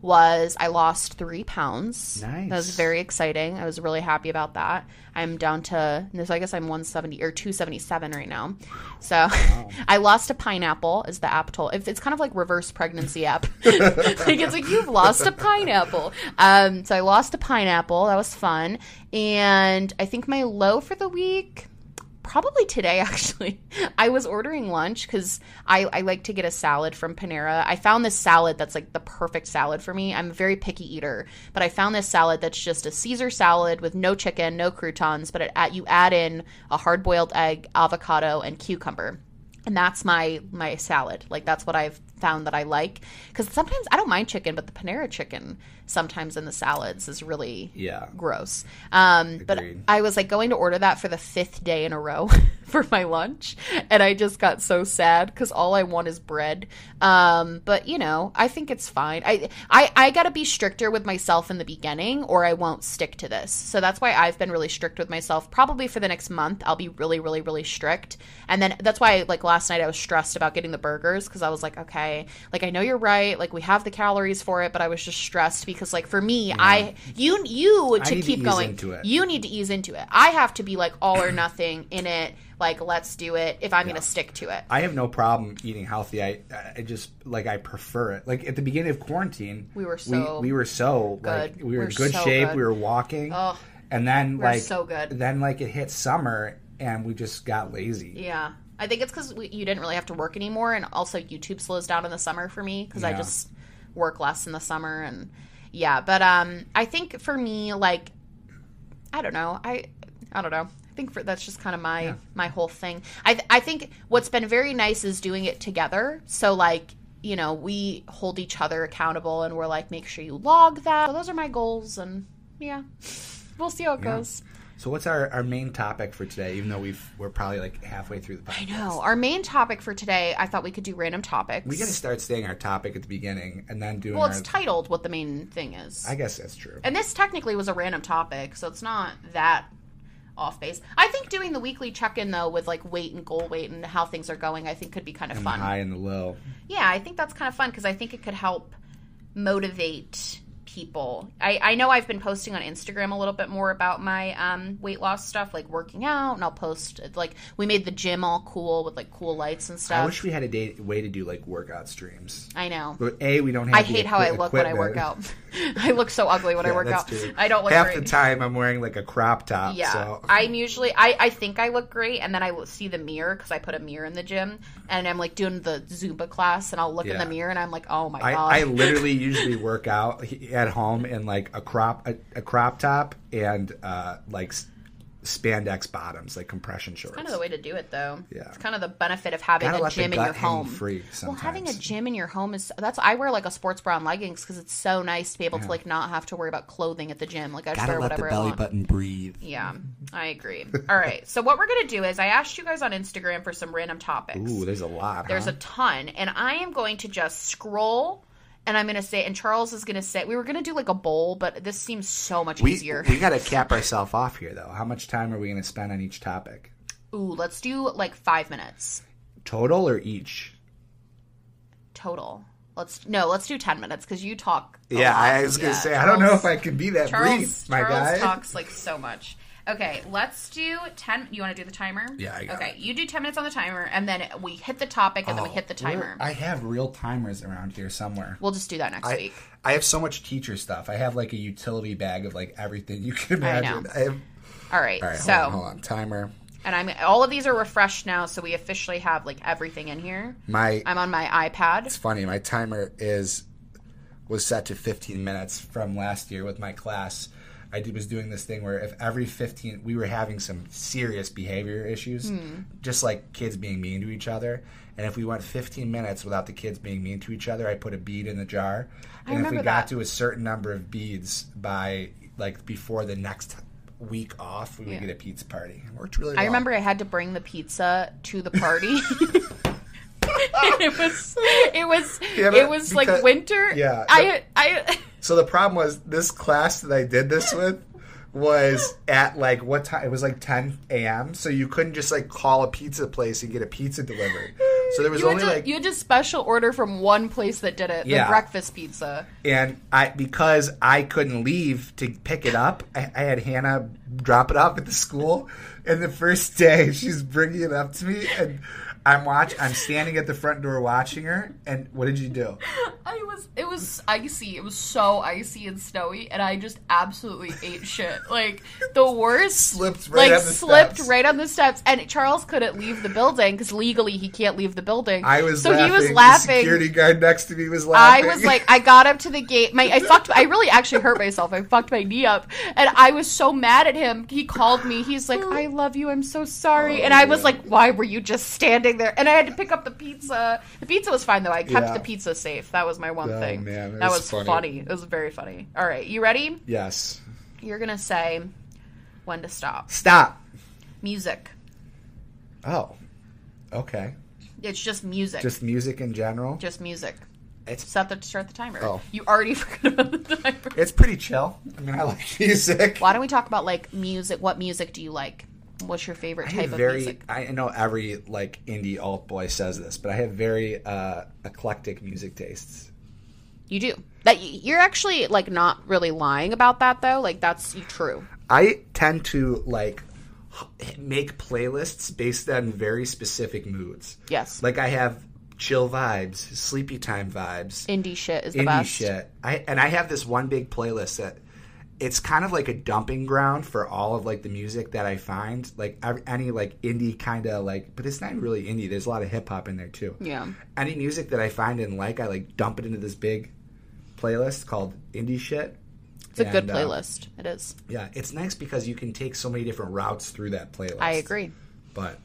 was I lost three pounds. Nice. That was very exciting. I was really happy about that. I'm down to so I guess I'm 170 or 277 right now. So I lost a pineapple is the app told. If it's kind of like reverse pregnancy app. like it's like you've lost a pineapple. Um so I lost a pineapple. That was fun. And I think my low for the week probably today actually. I was ordering lunch because I, I like to get a salad from panera. I found this salad that's like the perfect salad for me. I'm a very picky eater but i found this salad that's just a caesar salad with no chicken no croutons but it, you add in a hard-boiled egg avocado and cucumber. And that's my my salad. Like that's what i've found that i like. Because sometimes i don't mind chicken but the panera chicken sometimes in the salads is really Yeah. gross. Um, but I was like going to order that for the fifth day in a row for my lunch, and I just got so sad because all I want is bread. Um, but you know, I think it's fine. I I I got to be stricter with myself in the beginning, or I won't stick to this. So that's why I've been really strict with myself. Probably for the next month, I'll be really, really, really strict. And then that's why, like last night, I was stressed about getting the burgers because I was like, okay, like I know you're right, like we have the calories for it, but I was just stressed because, like, for me, I you you to to keep ease going, you need to ease into it. I have to be like all or nothing in it. Like, let's do it if I'm going to stick to it. I have no problem eating healthy. I, I just like I prefer it. Like at the beginning of quarantine, We were so we, were so like good. we were We're in good so shape. good. We were walking, Oh, and then were like so good. Then like it hit summer, and we just got lazy. Yeah. I think it's because you didn't really have to work anymore, and also YouTube slows down in the summer for me because I just work less in the summer, and yeah. But um, I think for me, like, I don't know, I, I don't know. I think for, that's just kind of my my whole thing. I th- I think what's been very nice is doing it together. So like. You know, we hold each other accountable and we're like, make sure you log that. So those are my goals, and yeah, we'll see how it goes. So what's our, our main topic for today? Even though we've we're probably like halfway through the podcast. I know. Our main topic for today, I thought we could do random topics. We gotta start saying our topic at the beginning and then doing Well, our. it's titled what the main thing is. I guess that's true. and this technically was a random topic, so it's not that off base. I think doing the weekly check in, though, with like weight and goal weight and how things are going, I think could be kind of And the fun. high and the low. Yeah, I think that's kind of fun because I think it could help motivate people. I, I know I've been posting on Instagram a little bit more about my um, weight loss stuff, like working out, and I'll post like we made the gym all cool with like cool lights and stuff. I wish we had a day, way to do like workout streams. I know. But a we don't have. I hate how I equi- look when I work out. I look so ugly when I work out. true. I don't look Half great. the time I'm wearing like a crop top. Yeah, So. I'm usually I, I think I look great, and then I will see the mirror because I put a mirror in the gym, and I'm like doing the Zumba class, and I'll look in the mirror, and I'm like, oh my I, god, I literally usually work out at home in like a crop a, a crop top and uh, like spandex bottoms, like compression shorts. kind of the way to do it, though. Yeah. it's kind of the benefit of having Gotta a let the gym in your hang home. free Well, having a gym in your home is that's I wear like a sports bra and leggings because it's so nice to be able to like not have to worry about clothing at the gym. Like I just wear whatever I want. button breathe. Yeah, I agree. All right, so what we're gonna do is I asked you guys on Instagram for some random topics. Ooh, there's a lot. There's huh? a ton, and I am going to just scroll, and I'm going to say, and Charles is going to say, we were going to do like a bowl, but this seems so much we easier. we got to cap ourselves off here though. How much time are we going to spend on each topic? Ooh, let's do like five minutes Total or each? total. Let's no, let's do ten minutes because you talk. Yeah, lot. I was going to Yeah, say I don't know if I can be that Charles, brief, my Charles guy. talks like so much. Okay, let's do 10. You want to do the timer? Yeah, I got Okay, it. you do 10 minutes on the timer, and then we hit the topic, and then we oh, hit the timer. I have real timers around here somewhere. we'll just do that next I, week. I have so much teacher stuff. I have like a utility bag of like everything you can I imagine. know. I have, All right, all right, so, hold on, hold on. Timer. and I'm all of these are refreshed now, so we officially have like everything in here. My I'm on my iPad. it's funny. My timer is was set to 15 minutes from last year with my class. I did, was doing this thing where if every 15 we were having some serious behavior issues, Hmm. just like kids being mean to each other. And if we went 15 minutes without the kids being mean to each other, I put a bead in the jar. I And if we got that. to a certain number of beads by like before the next week off, we would Yeah. get a pizza party. It worked really I well. remember I had to bring the pizza to the party. It was it was Yeah, it was because- like winter. yeah, I I So the problem was this class that I did this with was at like what time? It was like 10 a.m. So you couldn't just like call a pizza place and get a pizza delivered. So there was only to, like you had to special order from one place that did it, the Yeah. breakfast pizza. and I because I couldn't leave to pick it up. I, I had Hannah drop it off at the school, and the first day she's bringing it up to me, and I'm watch. I'm standing at the front door watching her. And what did you do? I was it was icy. It was so icy and snowy, and I just absolutely ate shit. Like the worst. Slipped right like on the slipped steps. right on the steps, and Charles couldn't leave the building because legally he can't leave the building. I was so laughing. he was laughing. The security guard next to me was laughing. I was like, I got up to the gate. My, I fucked. I really actually hurt myself. I fucked my knee up, and I was so mad at him. He called me. He's like, oh. "I love you. I'm so sorry." Oh, and I oh, was yeah. like, "Why were you just standing there?" And I had to pick up the pizza. The pizza was fine though. I kept Yeah. the pizza safe. That was my one Oh, thing. man, that was funny. funny. It was very funny. All right, you ready? yes. You're gonna say when to stop. Stop. Music. Oh, okay. It's just music. Just music in general. just music. It's Set the start the timer. Oh. You already forgot about the timer. it's pretty chill. I mean, I like music. Why don't we talk about like music? What music do you like? What's your favorite I type have of very. music? I know every like indie alt boy says this, but I have very uh, eclectic music tastes. You do. That you're actually like not really lying about that though. Like that's true. I tend to like make playlists based on very specific moods. Yes. Like I have chill vibes, sleepy time vibes, Indie shit is the best. indie best. shit. I and I have this one big playlist that it's kind of like a dumping ground for all of like the music that I find, like any like indie kind of like, but it's not really indie. There's a lot of hip hop in there too. Yeah. Any music that I find and like, I like dump it into this big playlist called indie shit. It's a good And, uh, playlist. it is. yeah, it's nice because you can take so many different routes through that playlist. I agree. But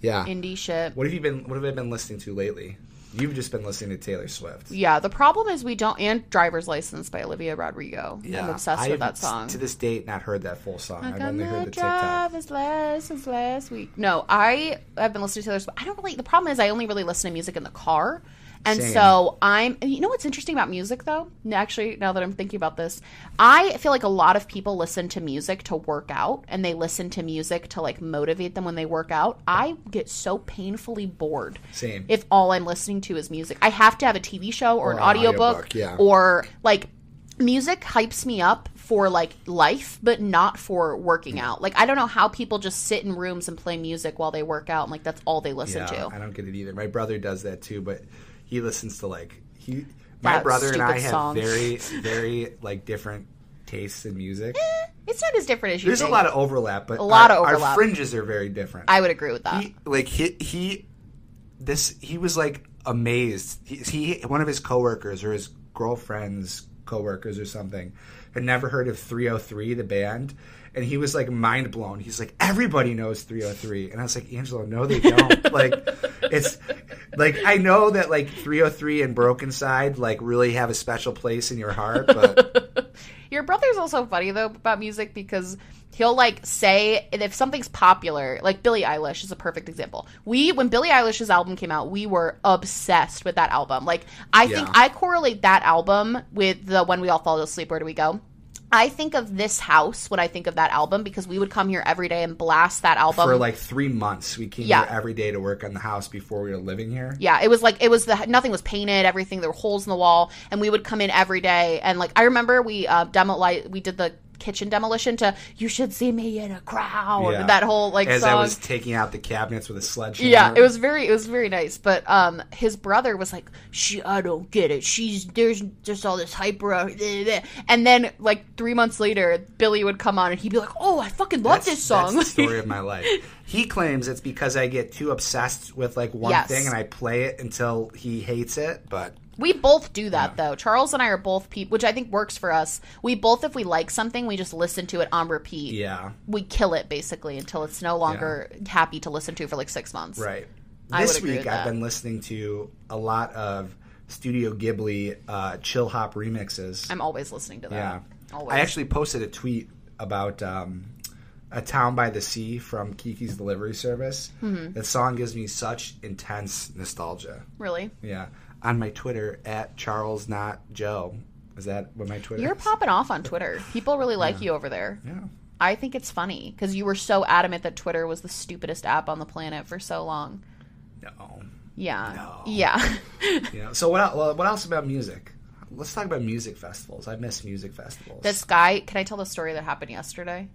yeah, Indie shit. what have you been? What have I been listening to lately? You've just been listening to Taylor Swift. Yeah. The problem is we don't. And "Driver's License" by Olivia Rodrigo. I'm obsessed I with that song. To this date, not heard that full song. I've only heard the TikTok. driver's license last week. No, I have been listening to Taylor Swift. I don't really. The problem is I only really listen to music in the car, and Same. so I'm. You know what's interesting about music though? Actually, now that I'm thinking about this, I feel like a lot of people listen to music to work out, and they listen to music to like motivate them when they work out. I get so painfully bored. Same. If all I'm listening to is music, I have to have a TV show or, Or an an audiobook, audiobook, yeah. or like music hypes me up for like life but not for working out like i don't know how people just sit in rooms and play music while they work out and like that's all they listen Yeah, to I don't get it either. My brother does that too, but he listens to like he. My That brother and I have song. very, very like different tastes in music. Eh, it's not as different as you There's a lot of overlap, but A lot our, of Our fringes are very different. i would agree with that he like he he this he was like amazed he, he one of his coworkers or his girlfriend's coworkers or something had never heard of 303 the band and he was like mind blown he's like everybody knows 303 and i was like angelo no they don't like it's like i know that like 303 and broken side like really have a special place in your heart but Your brother's also funny though about music because he'll like say if something's popular, like Billie Eilish is a perfect example. We when Billie Eilish's album came out, we were obsessed with that album. Like I think I correlate that album with the When We All Fall Asleep, Where Do We Go? I think of this house when I think of that album because we would come here every day and blast that album. for like three months we came Yeah. here every day to work on the house before we were living here Yeah, it was like it was the nothing was painted, everything there were holes in the wall, and we would come in every day and like I remember we uh demo like we did the kitchen demolition to "You should see me in a crowd." Yeah. That whole like As song. I was taking out the cabinets with a sledgehammer. Yeah, it was very it was very nice. But um his brother was like, She I don't get it. She's there's just all this hyper and then like three months later, Billie would come on and he'd be like, Oh, I fucking love That's- this song. That's the story of my life. He claims it's because I get too obsessed with like one Yes. thing and I play it until he hates it. But we both do that though. Charles and I are both people which I think works for us. We both if we like something, we just listen to it on repeat. yeah, We kill it basically until it's no longer happy to listen to for like six months. right. This week, I've been listening to a lot of Studio Ghibli uh, chill hop remixes. I'm always listening to that. Yeah. Always. I actually posted a tweet about um, a town by the sea from Kiki's Delivery Service. Mm-hmm. That song gives me such intense nostalgia. really. Yeah, on my Twitter at Charles Not Joe. Is that what my Twitter? You're is? popping off on Twitter. People really like you over there. Yeah. I think it's funny because you were so adamant that Twitter was the stupidest app on the planet for so long. No. Yeah. No. Yeah. Yeah. So what? well, What else about music? Let's talk about music festivals. I miss music festivals. this guy, can I tell the story that happened yesterday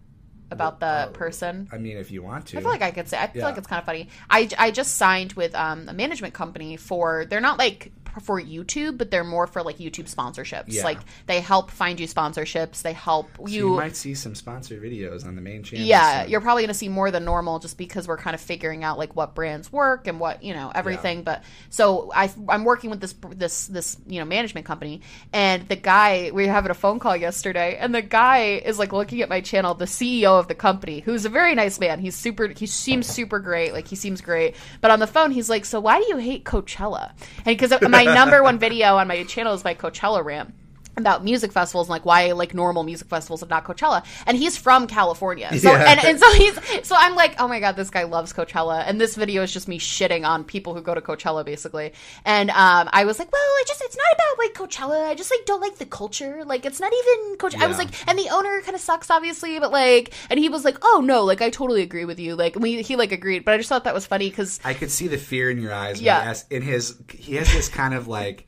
about the Oh. person? I mean, if you want to. I feel like I could say. I feel Yeah. like it's kind of funny. I, I just signed with um, a management company for. They're not like for YouTube, but they're more for like YouTube sponsorships. Yeah. Like they help find you sponsorships. They help So you. you might see some sponsored videos on the main channel. yeah, soon. you're probably going to see more than normal just because we're kind of figuring out like what brands work and what you know everything. But so I, I'm working with this this this you know management company, and the guy we were having a phone call yesterday, and the guy is like looking at my channel, the CEO of the company, who's a very nice man. He's super. He seems super great. Like he seems great. But on the phone, he's like, "So why do you hate Coachella?" And because my number one video on my channel is my Coachella rant about music festivals and like why like normal music festivals and not Coachella. And he's from California. So Yeah. and, and so he's so I'm like, oh my god, this guy loves Coachella. And this video is just me shitting on people who go to Coachella basically. And um I was like, well, I just it's not about like Coachella. I just like don't like the culture. Like it's not even Coach I was like and the owner kind of sucks obviously, but like and he was like, "Oh no, like I totally agree with you." Like we he like agreed, but I just thought that was funny cuz I could see the fear in your eyes. Yeah. In his, he has this kind of like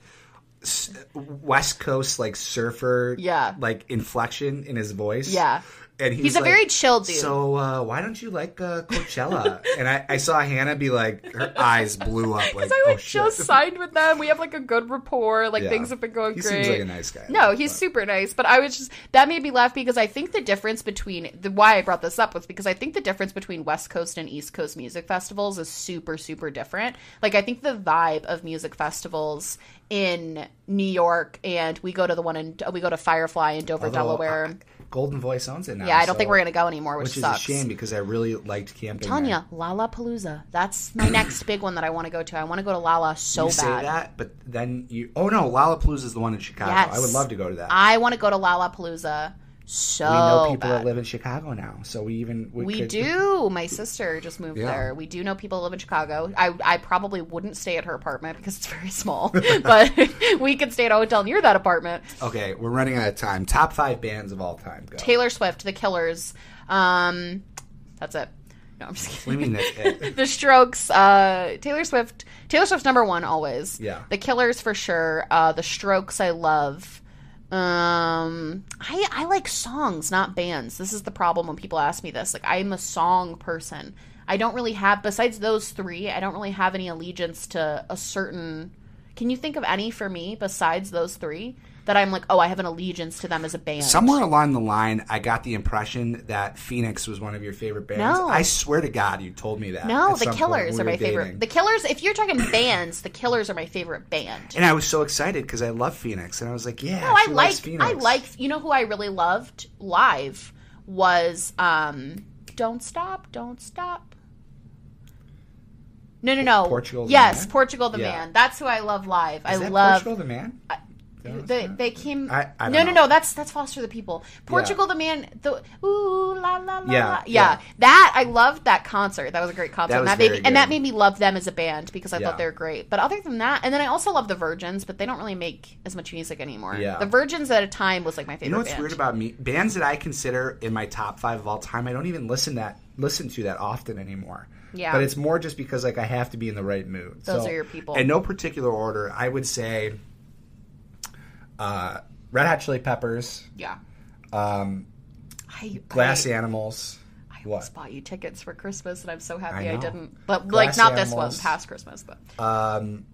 West Coast like surfer, Yeah. like inflection in his voice. Yeah. And He's a like, very chill dude. So uh, why don't you like uh, Coachella? and I, I saw Hannah be like, her eyes blew up. Like, I oh like shit. just signed with them. We have like a good rapport. Like Yeah. things have been going He great. seems like a nice guy. No, he's But- super nice. But I was just that made me laugh because I think the difference between the why I brought this up was because I think the difference between West Coast and East Coast music festivals is super super different. Like I think the vibe of music festivals in New York and we go to the one in we go to Firefly in Dover, Although, Delaware. uh, Goldenvoice owns it now. yeah, I don't so- think we're gonna go anymore, which, Which is sucks. a shame because I really liked camping. Tanya, Lollapalooza. That's my next big one that I want to go to. I want to go to Lala so You bad. say that, but then you. Oh no, Lollapalooza is the one in Chicago. Yes. I would love to go to that. I want to go to Lollapalooza so we know people bad. that live in Chicago now, so we even we, we could, do. My sister just moved Yeah. there. We do know people who live in Chicago. I, I probably wouldn't stay at her apartment because it's very small, but we could stay at a hotel near that apartment. Okay, we're running out of time. Top five bands of all time. Go. Taylor Swift, The Killers. Um, that's it. No, I'm just What do kidding. you mean that's it? the Strokes, uh, Taylor Swift. Taylor Swift's number one always. Yeah. The Killers for sure. Uh, the Strokes I love. Um, I I like songs, not bands. This is the problem when people ask me this. Like I'm a song person. I don't really have besides those three. I don't really have any allegiance to a certain. Can you think of any for me besides those three that I'm like, oh, I have an allegiance to them as a band? Somewhere along the line, I got the impression that Phoenix was one of your favorite bands. No. I swear to God, you told me that. No, the Killers when are we my were favorite. The Killers. If you're talking bands, the Killers are my favorite band. And I was so excited because I love Phoenix, and I was like, "Yeah, No, I like Phoenix." I like you know who I really loved live was um Don't Stop, Don't Stop. No, no, no. Portugal the yes, Man? Portugal the Yeah. Man. That's who I love live. I Is that love Portugal the Man. They, they came. I- I don't no, no, no. That's that's Foster the People. Portugal the Man. The ooh la la la. Yeah, la. yeah, yeah. That I loved that concert. That was a great concert. That and was that made very me, and that made me love them as a band because I Yeah. thought they were great. But other than that, and then I also love the Virgins, but they don't really make as much music anymore. Yeah. The Virgins at a time was like my favorite. You know what's band. weird about me? Bands that I consider in my top five of all time, I don't even listen that listen to that often anymore. Yeah. But it's more just because like I have to be in the right mood. Those So, are your people. In no particular order, I would say uh, Red Hot Chili Peppers, Yeah. um, I, Glass I, animals. I What? almost bought you tickets for Christmas, and I'm so happy I I, didn't. But Glass like, not this one, past Christmas, but Um,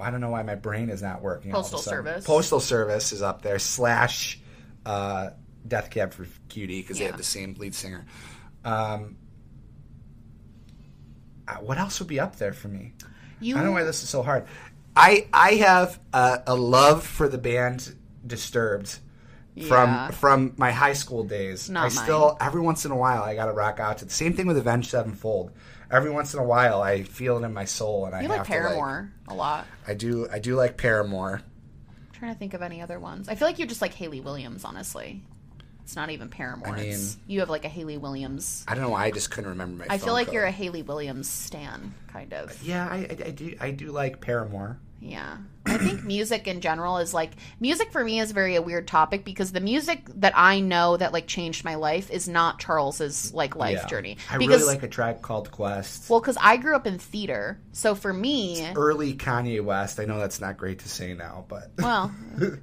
I don't know why my brain is not working. all of a Postal. Service. Postal Service is up there. Slash uh, Death Cab for Cutie because they Yeah. have the same lead singer. Um, uh, what else would be up there for me? you. I don't know why this is so hard. I I have a, a love for the band Disturbed from Yeah. from my high school days. Not I still every once in a while I got to rock out to the same thing with Avenged Sevenfold. Every once in a while I feel it in my soul and I You have like to like. Paramore a lot. I do I do like Paramore. I'm trying to think of any other ones. I feel like you're just like Hayley Williams, honestly. It's not even Paramore. I it's, mean- you have like a Hayley Williams. I don't know why I just couldn't remember my. I feel like code. you're a Hayley Williams stan, kind of. Yeah, I, I, I do I do like Paramore. Yeah. I think music in general is like music for me is very a weird topic because the music that I know that like changed my life is not Charles's like life Yeah. journey. I because really like a Tribe Called Quest. well, because I grew up in theater, so for me, Early Kanye West. I know that's not great to say now, but well,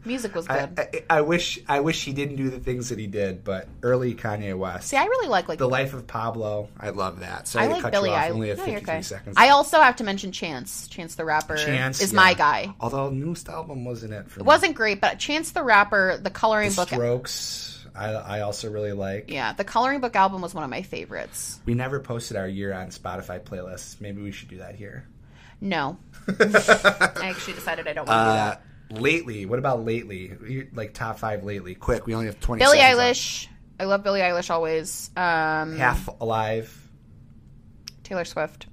music was good. I, I wish I wish he didn't do the things that he did, but early Kanye West. See, I really like like the Life of Pablo. I love that. Sorry I to like Billy. I Only have no, 53 okay. seconds. I also have to mention Chance. Chance the rapper Chance is yeah. my guy. Although newest album wasn't it for It wasn't great, but Chance the rapper, the coloring the book. Strokes. I, I also really like. Yeah, the coloring book album was one of my favorites. We never posted our year on Spotify playlists. Maybe we should do that here. No, I actually decided I don't want to do Uh, that. lately, what about lately? Like top five lately. Quick, we only have twenty. Billie. Eilish. I love Billie Eilish always. Um, Half alive. Taylor Swift.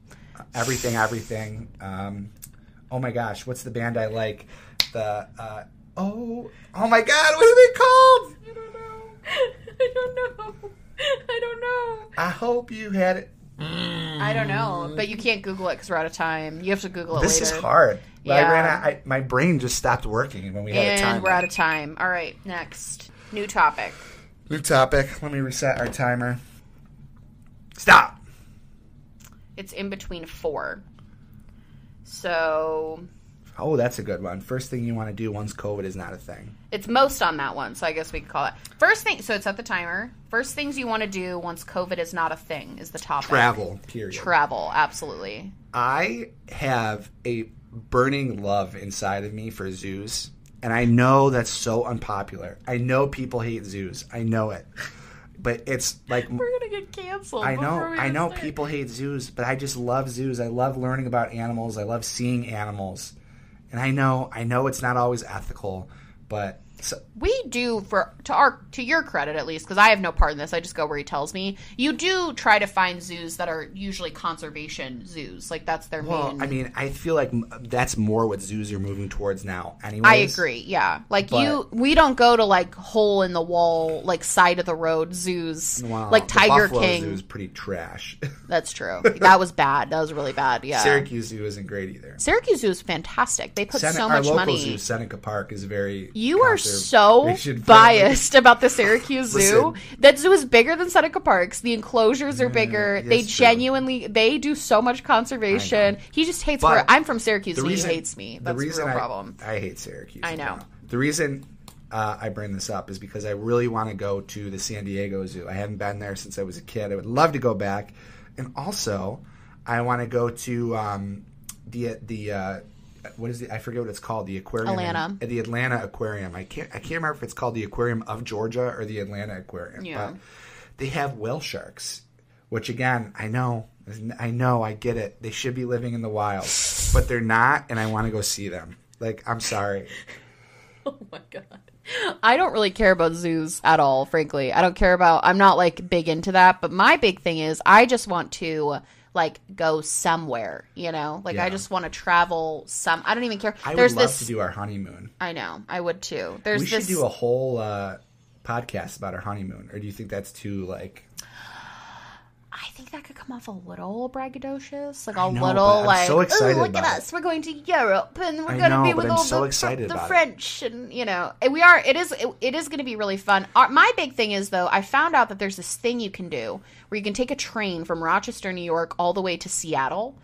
Everything, everything. Um, oh my gosh, what's the band I like? The uh, oh oh my god, what are they called? I don't know. I don't know. I don't know. I hope you had it. I don't know. But you can't Google it because we're out of time. You have to Google it This later. is hard. But I Yeah. ran out, I, my brain just stopped working when we had a And time. we're out of time. All right, next. New topic. New topic. Let me reset our timer. Stop. It's in between four. So Oh, that's a good one. First thing you want to do once COVID is not a thing. it's most on that one. So I guess we could call it first thing. So it's at the timer. First things you want to do once COVID is not a thing is the topic. Travel. Period. Travel. Absolutely. I have a burning love inside of me for zoos, and I know that's so unpopular. I know people hate zoos. I know it, but it's like We're gonna get canceled. I know, I know start. people hate zoos, but I just love zoos. I love learning about animals. I love seeing animals, and I know, I know it's not always ethical, but so, We do for to our to your credit at least because I have no part in this. I just go where he tells me. You do try to find zoos that are usually conservation zoos. Like that's their well, main. I mean, I feel like that's more what zoos are moving towards now. Anyway, I agree. Yeah, like But- you, we don't go to like hole in the wall, like side of the road zoos, like Tiger King. Zoo is pretty trash. That's true. that was bad. That was really bad. Yeah, Syracuse Zoo isn't great either. Syracuse Zoo is fantastic. They put Sene- so much money. zoo, Seneca Park, is very. You are so biased about the Syracuse Zoo. That zoo is bigger than Seneca Park's. The enclosures are bigger. they true. genuinely they do so much conservation. He just hates. But where I'm from Syracuse, The reason he hates me. That's the reason real I, problem. I hate Syracuse. I know. now. The reason uh, I bring this up is because I really want to go to the San Diego Zoo. I haven't been there since I was a kid. I would love to go back, and also I want to go to um, the the. Uh, what is it? I forget what it's called. The aquarium. in- Atlanta. Uh, the Atlanta Aquarium. I can't. I can't remember if it's called the Aquarium of Georgia or the Atlanta Aquarium. Yeah. But they have whale sharks, which again, I know, I know, I get it. They should be living in the wild, but they're not, and I want to go see them. Like, I'm sorry. Oh my god. I don't really care about zoos at all, frankly. I don't care about I'm not like big into that, but my big thing is I just want to like go somewhere, you know? Like I just want to travel some I don't even care. I There's would love this to do our honeymoon. I know. I would too. There's we should this do a whole uh, podcast about our honeymoon, or do you think that's too like? I think that could come off a little braggadocious, like I a know, little I'm like, so excited "Ooh, look about at it." us, we're going to Europe, and we're going to be with all so the, the about it. French, and you know, and we are. It is. It, it is going to be really fun. Our, my big thing is though, I found out that there's this thing you can do where you can take a train from Rochester, New York, all the way to Seattle.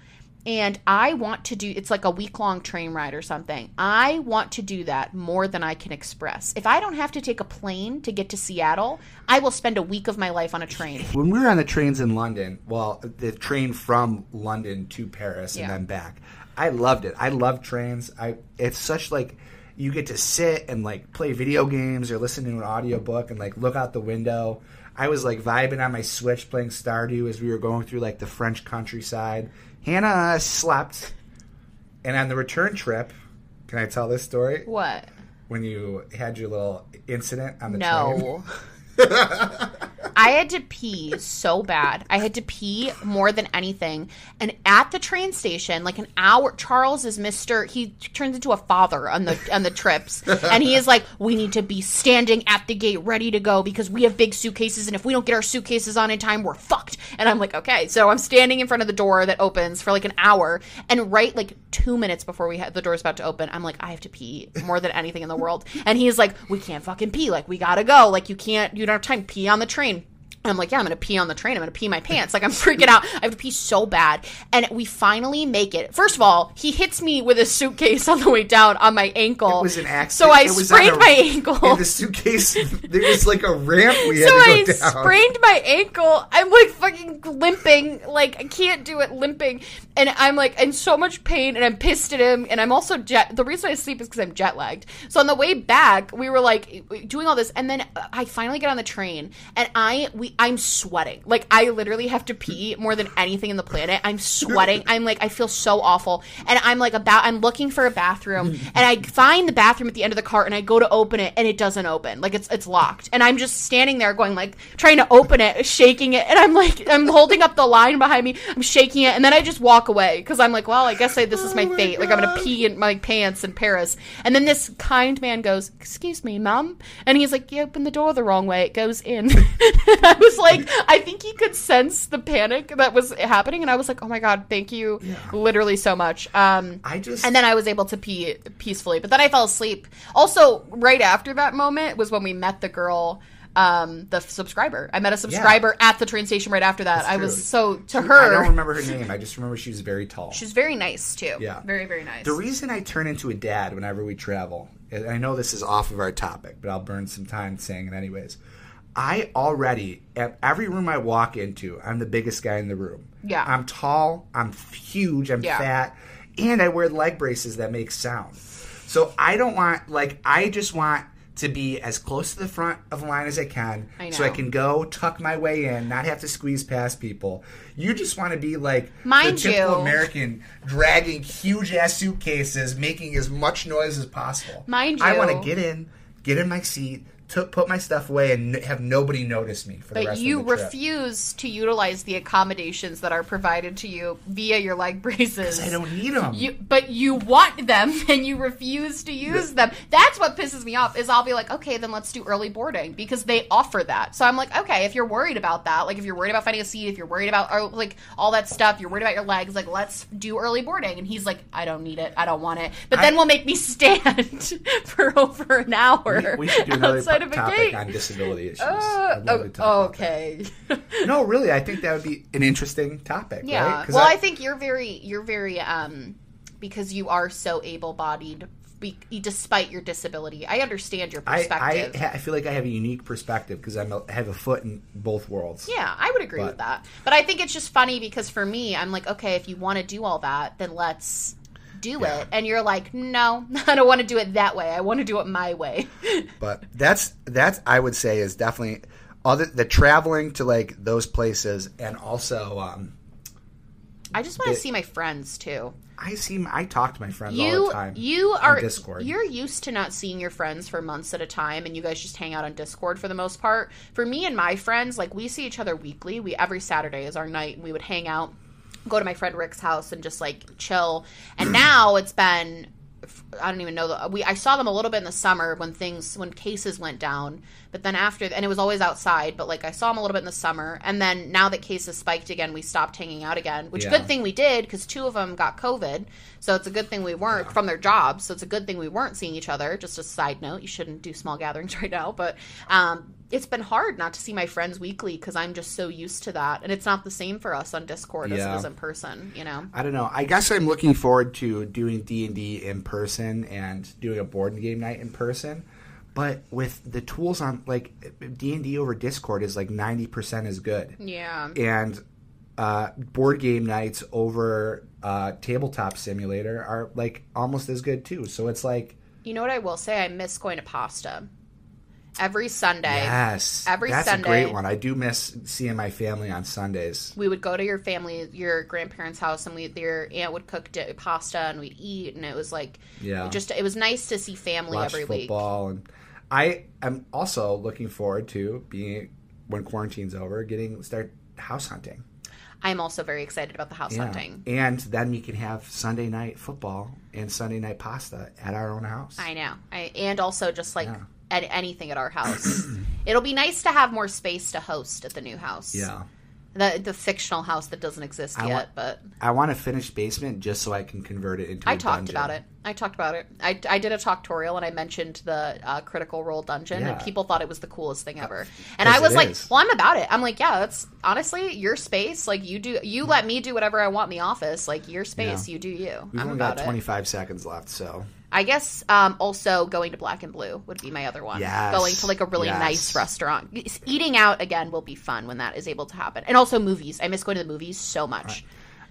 And I want to do it's like a week long train ride or something. I want to do that more than I can express. If I don't have to take a plane to get to Seattle, I will spend a week of my life on a train. When we were on the trains in London, well, the train from London to Paris and Yeah. then back, I loved it. I love trains. I it's such like you get to sit and like play video games or listen to an audiobook and like look out the window. I was like vibing on my Switch playing Stardew as we were going through like the French countryside. Hannah uh, slept, and on the return trip, can I tell this story? What? When you had your little incident on the train? I had to pee so bad. I had to pee more than anything. And at the train station, like an hour, Charles is Mister. He turns into a father on the on the trips, and he is like, "We need to be standing at the gate, ready to go, because we have big suitcases, and if we don't get our suitcases on in time, we're fucked." And I'm like, "Okay." So I'm standing in front of the door that opens for like an hour, and right like two minutes before we had the door's about to open, I'm like, "I have to pee more than anything in the world," and he's like, "We can't fucking pee. Like we gotta go. Like you can't. You don't have time. Pee on the train." I'm like, yeah, I'm gonna pee on the train. I'm gonna pee my pants. Like I'm freaking out. I have to pee so bad. And we finally make it. First of all, he hits me with a suitcase on the way down on my ankle. It was an accident. So I It was on sprained a- my ankle. In the suitcase, there was like a ramp we had so to go I down. sprained my ankle. I'm like fucking limping. Like I can't do it limping. And I'm like in so much pain and I'm pissed at him. And I'm also jet. The reason I sleep is because I'm jet lagged. So on the way back, we were like doing all this. And then I finally get on the train and I, we, I'm sweating. Like I literally have to pee more than anything in the planet. I'm sweating. I'm like, I feel so awful. And I'm like about, I'm looking for a bathroom and I find the bathroom at the end of the cart and I go to open it and it doesn't open. Like it's, it's locked. And I'm just standing there going like, trying to open it, shaking it. And I'm like, I'm holding up the line behind me. I'm shaking it. And then I just walk away because I'm like, well, I guess I, this is my Oh my fate. Like I'm going to pee in my pants in Paris. And then this kind man goes, excuse me, mum. And he's like, you opened the door the wrong way. It goes in. was like, I think he could sense the panic that was happening. And I was like, oh my God, thank you Yeah. literally so much. Um, I just and then I was able to pee peacefully. But then I fell asleep. Also, right after that moment was when we met the girl, um, the subscriber. I met a subscriber at the train station right after that. I was so to her. I don't remember her name. I just remember she was very tall. She's very nice too. Yeah. very very nice. The reason I turn into a dad whenever we travel, and I know this is off of our topic, but I'll burn some time saying it anyways. I already, at every room I walk into, I'm the biggest guy in the room. Yeah. I'm tall, I'm huge, I'm Yeah. fat, and I wear leg braces that make sound. So I don't want, like, I just want to be as close to the front of the line as I can I so I can go tuck my way in, not have to squeeze past people. You just want to be like Mind the typical you- American dragging huge ass suitcases, making as much noise as possible. Mind you. I want to get in, get in my seat, to put my stuff away, and have nobody notice me for the but rest you of the trip. refuse to utilize the accommodations that are provided to you via your leg braces. I don't need them. You, but you want them and you refuse to use them. That's what pisses me off. Is I'll be like, okay, then let's do early boarding because they offer that. So I'm like, okay, if you're worried about that, like if you're worried about finding a seat, if you're worried about oh, like all that stuff, you're worried about your legs, like let's do early boarding. And he's like, I don't need it, I don't want it. But then we'll make me stand for over an hour we, we should do another outside po- of a topic gate. on disability issues. Uh, I'd love to talk about okay. No, really, I think that would be an interesting topic. Yeah. right? Well, I, think you're very you're very um because you are so able-bodied be, despite your disability. I understand your perspective. I, ha- I feel like I have a unique perspective because I'm a, I have a foot in both worlds. yeah, I would agree But- with that. But I think it's just funny because for me, I'm like, okay, if you want to do all that, then let's do Yeah. it. And you're like, no, I don't want to do it that way. I want to do it my way. But that's that's I would say is definitely other the traveling to like those places and also um, I just want to see my friends too. I see I talk to my friends all the time. you are Discord. you're used to not seeing your friends for months at a time and you guys just hang out on discord for the most part for me and my friends like we see each other weekly we every saturday is our night and we would hang out go to my friend rick's house and just like chill. And now it's been I don't even know the we I saw them a little bit in the summer when things when cases went down, but then after and it was always outside, but like I saw them a little bit in the summer, and then now that cases spiked again, we stopped hanging out again, which Yeah. good thing we did because two of them got COVID, so it's a good thing we weren't from their jobs, so it's a good thing we weren't seeing each other. Just a side note, you shouldn't do small gatherings right now, but um, it's been hard not to see my friends weekly because I'm just so used to that, and it's not the same for us on Discord as Yeah. it is in person. You know, I don't know. I guess I'm looking forward to doing D and D in person and doing a board game night in person. But with the tools on like D and D over Discord is like ninety percent as good, yeah. and uh, board game nights over uh, tabletop simulator are like almost as good too. So it's like You know what I will say? I miss going to pasta every Sunday. yes, Every that's Sunday. a great one. I do miss seeing my family on Sundays. we would go to your family, your grandparents' house, and we your aunt would cook di- pasta, and we'd eat, and it was like, Yeah. it just it was nice to see family watch every week. football and I am also looking forward to being when quarantine's over, getting start house hunting. I'm also very excited about the house hunting. And then we can have Sunday night football and Sunday night pasta at our own house. I know, I, and also just like Yeah. At anything at our house. It'll be nice to have more space to host at the new house. yeah. the the fictional house that doesn't exist I yet, want- but I want a finished basement just so I can convert it into a I talked dungeon. about it. I talked about it. I, I did a talktorial and I mentioned the uh, Critical Role dungeon, and people thought it was the coolest thing ever. And I was like, is. "Well, I'm about it." I'm like, "Yeah, that's honestly your space. Like you do, you let me do whatever I want in the office. Like your space, Yeah. you do you. We've I'm only about got it." 25 seconds left, so I guess um, also going to Black and Blue would be my other one. Yes. Going to like a really Yes. nice restaurant. Eating out again will be fun when that is able to happen. And also movies. I miss going to the movies so much.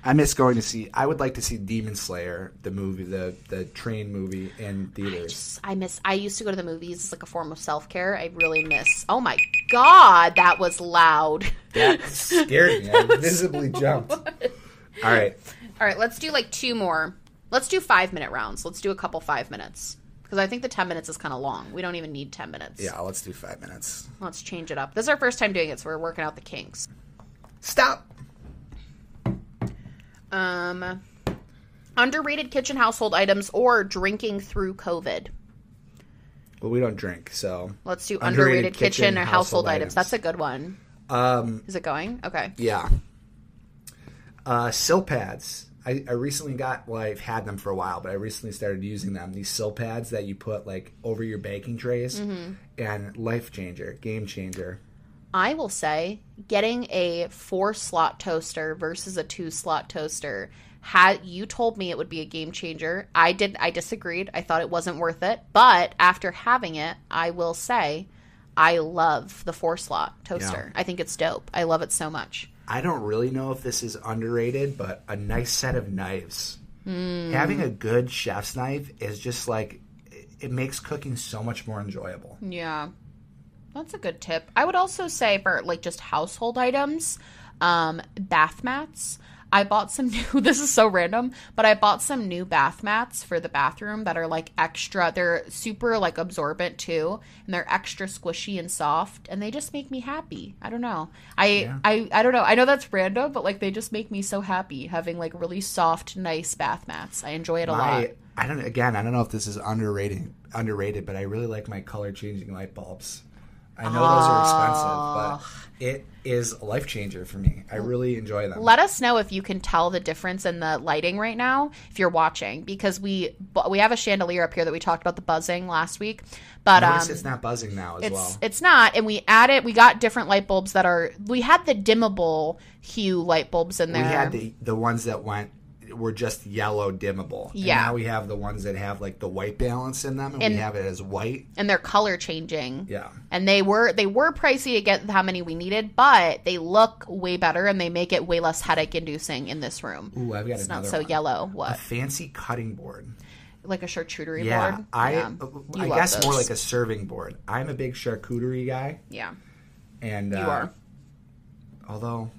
I miss going to see. I would like to see Demon Slayer, the movie, the the train movie in theaters. Just- I miss. I used to go to the movies as like a form of self care. I really miss. Oh my god, that was loud. That scared me. I visibly jumped. All right. All right, let's do like two more. Let's do five minute rounds. Let's do a couple five minutes because I think the ten minutes is kind of long. We don't even need ten minutes. Yeah, let's do five minutes. Let's change it up. This is our first time doing it, so we're working out the kinks. Stop. Um, underrated kitchen household items or drinking through COVID. Well, we don't drink, so Let's do Underrated underrated, kitchen, kitchen or household household, items. items. That's a good one. um, Is it going? Okay. yeah. Uh, Silpats. I, I recently got. Well, I've had them for a while, but I recently started using them. These Silpats that you put like over your baking trays, and life changer, game changer. I will say getting a four slot toaster versus a two slot toaster had you told me it would be a game changer. I did I disagreed. I thought it wasn't worth it. But after having it, I will say I love the four slot toaster. I think it's dope. I love it so much. I don't really know if this is underrated, but a nice set of knives. Hmm. Having a good chef's knife is just like it makes cooking so much more enjoyable. Yeah. That's a good tip. I would also say for like just household items, um, bath mats. I bought some new this is so random, but I bought some new bath mats for the bathroom that are like extra they're super like absorbent too, and they're extra squishy and soft, and they just make me happy. I don't know. I I I don't know. I know that's random, but like they just make me so happy having like really soft, nice bath mats. I enjoy it a lot. My, I don't again. I don't know if this is underrated, underrated, but I really like my color changing light bulbs. I know those are expensive, but it is a life changer for me. I really enjoy them. Let us know if you can tell the difference in the lighting right now if you're watching because we we have a chandelier up here that we talked about the buzzing last week, but um, it's not buzzing now as it's well. it's not, and we added we got different light bulbs that are we had the dimmable hue light bulbs in there. We had the the ones that went were just yellow dimmable. And Yeah. now we have the ones that have like the white balance in them, and, And- we have it as white. and they're color changing. Yeah. And they were they were pricey to get how many we needed, but they look way better and they make it way less headache inducing in this room. Ooh, I've got it's another not so one. yellow. A What? fancy cutting board. Like a charcuterie Yeah, board? I Yeah. uh, I love guess more like a serving board. I'm a big charcuterie guy, Yeah. and uh, You are. Although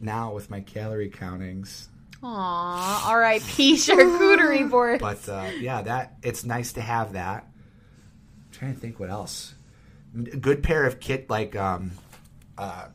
now with my calorie countings, Aw, R.I.P. charcuterie board. but uh, yeah, that it's nice to have that. I'm trying to think what else. A good pair of kit like um, uh,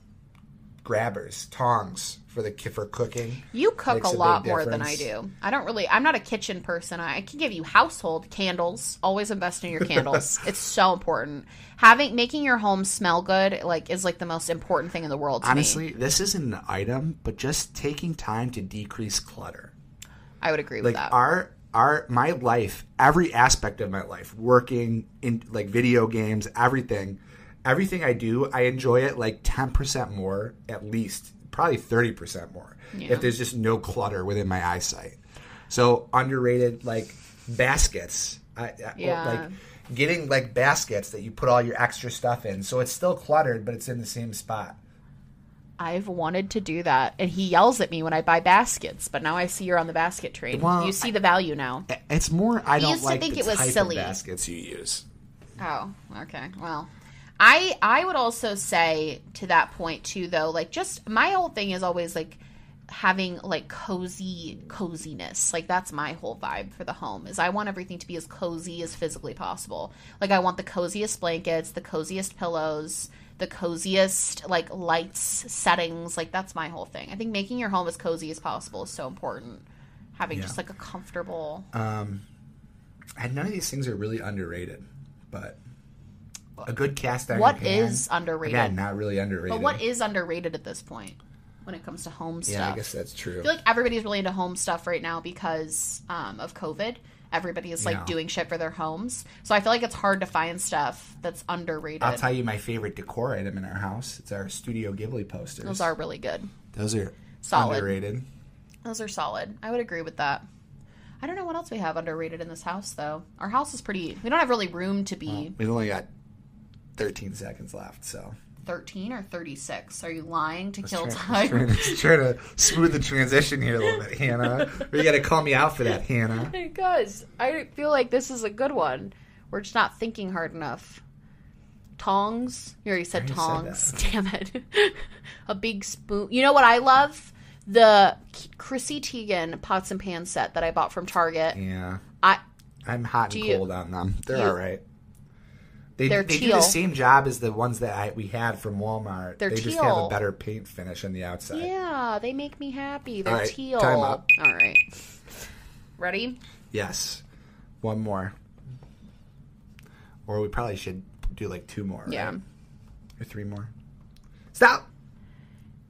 grabbers, tongs for the for cooking. You cook a lot more than I do. I don't really. I'm not a kitchen person. I, can give you household candles. Always invest in your candles. it's so important. Having making your home smell good like is like the most important thing in the world to me. Honestly, this isn't an item, but just taking time to decrease clutter. I would agree with like that. our our my life every aspect of my life working in like video games everything everything I do, I enjoy it like ten percent more, at least, probably thirty percent more. Yeah. If there's just no clutter within my eyesight. So underrated like baskets. I, I- Yeah. like getting like baskets that you put all your extra stuff in. So it's still cluttered, but it's in the same spot. I've wanted to do that, and he yells at me when I buy baskets. But now I see you're on the basket train. Well, you see the value now. It's more I don't used to think it was silly. baskets you use. Oh, okay. Well, I I would also say to that point too, though, like just my whole thing is always like having like cozy coziness. Like that's my whole vibe for the home is i want everything to be as cozy as physically possible. Like i want the coziest blankets the coziest pillows the coziest like lights settings. Like that's my whole thing. I think making your home as cozy as possible is so important. Having Yeah. just like a comfortable Um, and none of these things are really underrated, but a good cast iron. What pan, is underrated? Again, not really underrated. but what is underrated at this point when it comes to home stuff Yeah, I guess that's true. I feel like everybody's really into home stuff right now because um, of COVID. Everybody is like Yeah. doing shit for their homes, so I feel like it's hard to find stuff that's underrated. I'll tell you my favorite decor item in our house. It's our Studio Ghibli posters. Those are really good. those are Solid. underrated. Those are solid. I would agree with that. I don't know what else we have underrated in this house though. Our house is pretty. We don't have really room to be We've only got 13 seconds left, so thirteen or thirty six. Are you lying to kill Try- time? Trying to, trying to smooth the transition here a little bit, Hannah. You got to call me out for that, Hannah. Because I feel like this is a good one. We're just not thinking hard enough. Tongs. You already said already tongs. said Damn it. a big spoon. You know what I love? The Chrissy Teigen pots and pans set that I bought from Target. Yeah, I I'm hot and Do you- cold on them. They're you- all right. They, They're they do teal. the same job as the ones that I, we had from Walmart. They're they just have a better paint finish on the outside. yeah, they make me happy. They're All right, teal. time up. All right. Ready? Yes, one more, or we probably should do like two more. right? Yeah. or three more. Stop.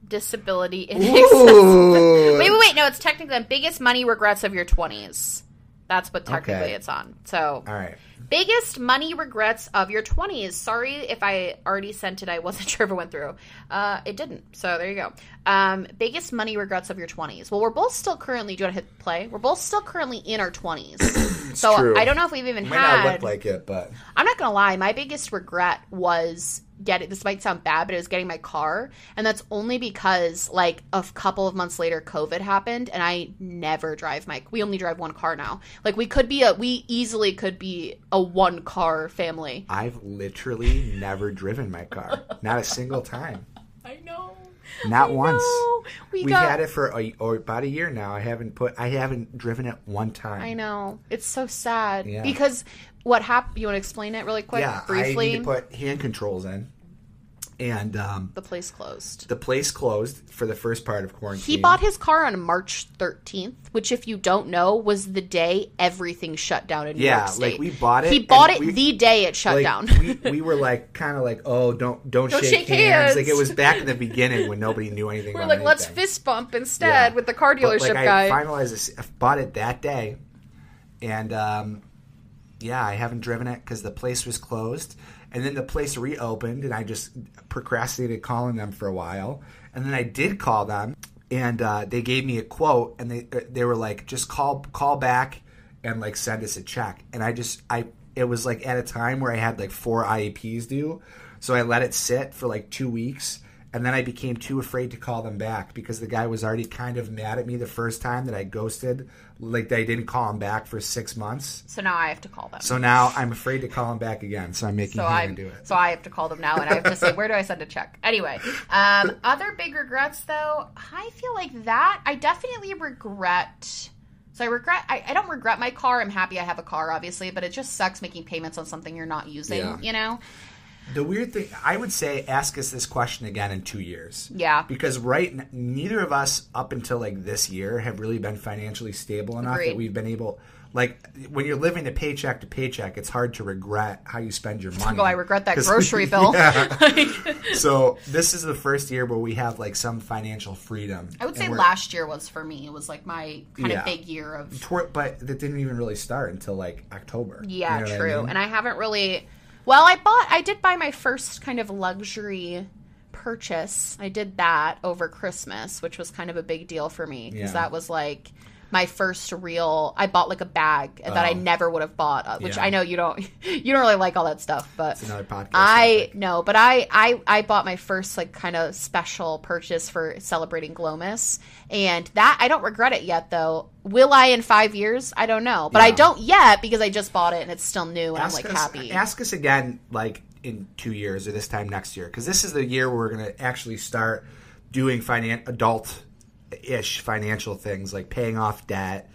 Disability inaccessibility. Ooh. Wait, wait, wait. No, it's technically the biggest money regrets of your 20s. That's what technically Okay. it's on. So, All right. biggest money regrets of your 20s. Sorry if I already sent it. I wasn't sure if it went through. Uh, it didn't. So, there you go. Um, biggest money regrets of your 20s. Well, we're both still currently, do you want to hit play? We're both still currently in our 20s. so, true. I don't know if we've even Might had. not look like it, but I'm not gonna lie, my biggest regret was getting this might sound bad, but it was getting my car. And that's only because like a couple of months later COVID happened and I never drive my we only drive one car now. Like we could be a we easily could be a one car family. I've literally never driven my car. Not a single time. I know. Not I once. know. We We've got had it for a, or about a year now. I haven't put. I haven't driven it one time. I know. It's so sad. Yeah. Because what happened you want to explain it really quick? Yeah, briefly? I need to put hand controls in, and um, the place closed. the place closed for the first part of quarantine. He bought his car on March 13th, which, if you don't know, was the day everything shut down in New Yeah, York State. like, we bought it He bought it we- the day it shut like, down. we, we were like kind of like oh don't don't, Don't shake, shake hands. hands. like it was back in the beginning when nobody knew anything We're like, let's fist bump instead Yeah. with the car But, dealership like, guy. I finalized this. I bought it that day, and um, yeah, I haven't driven it because the place was closed, and then the place reopened, and I just procrastinated calling them for a while, and then I did call them, and uh, they gave me a quote, and they they were like, just call call back and like send us a check, and I just I it was like at a time where I had like four IEPs due, so I let it sit for like two weeks. And then I became too afraid to call them back because the guy was already kind of mad at me the first time that I ghosted, like I didn't call him back for six months. so now I have to call them. So now I'm afraid to call him back again. So I'm making So him I do it. so I have to call them now, and I have to say where do I send a check? Anyway, um, other big regrets though, I feel like that I definitely regret. So I regret. I, I don't regret my car. I'm happy I have a car, obviously, but it just sucks making payments on something you're not using. Yeah. You know? The weird thing, I would say, ask us this question again in two years. Yeah. Because right, neither of us up until like this year have really been financially stable enough Agreed. that we've been able. Like when you're living to paycheck to paycheck, it's hard to regret how you spend your money. Oh, I regret that grocery bill. So this is the first year where we have like some financial freedom. I would say last year was for me. It was like my kind Yeah. of big year of but that didn't even really start until like October. yeah, You know what I true. mean? And I haven't really Well, I bought. I did buy my first kind of luxury purchase. I did that over Christmas, which was kind of a big deal for me because Yeah. that was like my first real. I bought like a bag that I Oh. never would have bought, uh, which Yeah. I know you don't. You don't really like all that stuff, but It's another podcast. I know, but I I I bought my first like kind of special purchase for celebrating Glomus, and that I don't regret it yet though. Will I in five years? I don't know, but I don't yet because I just bought it and it's still new and ask I'm like us, happy. Ask us again, like in two years or this time next year, because this is the year where we're going to actually start doing finan- adult-ish financial things like paying off debt,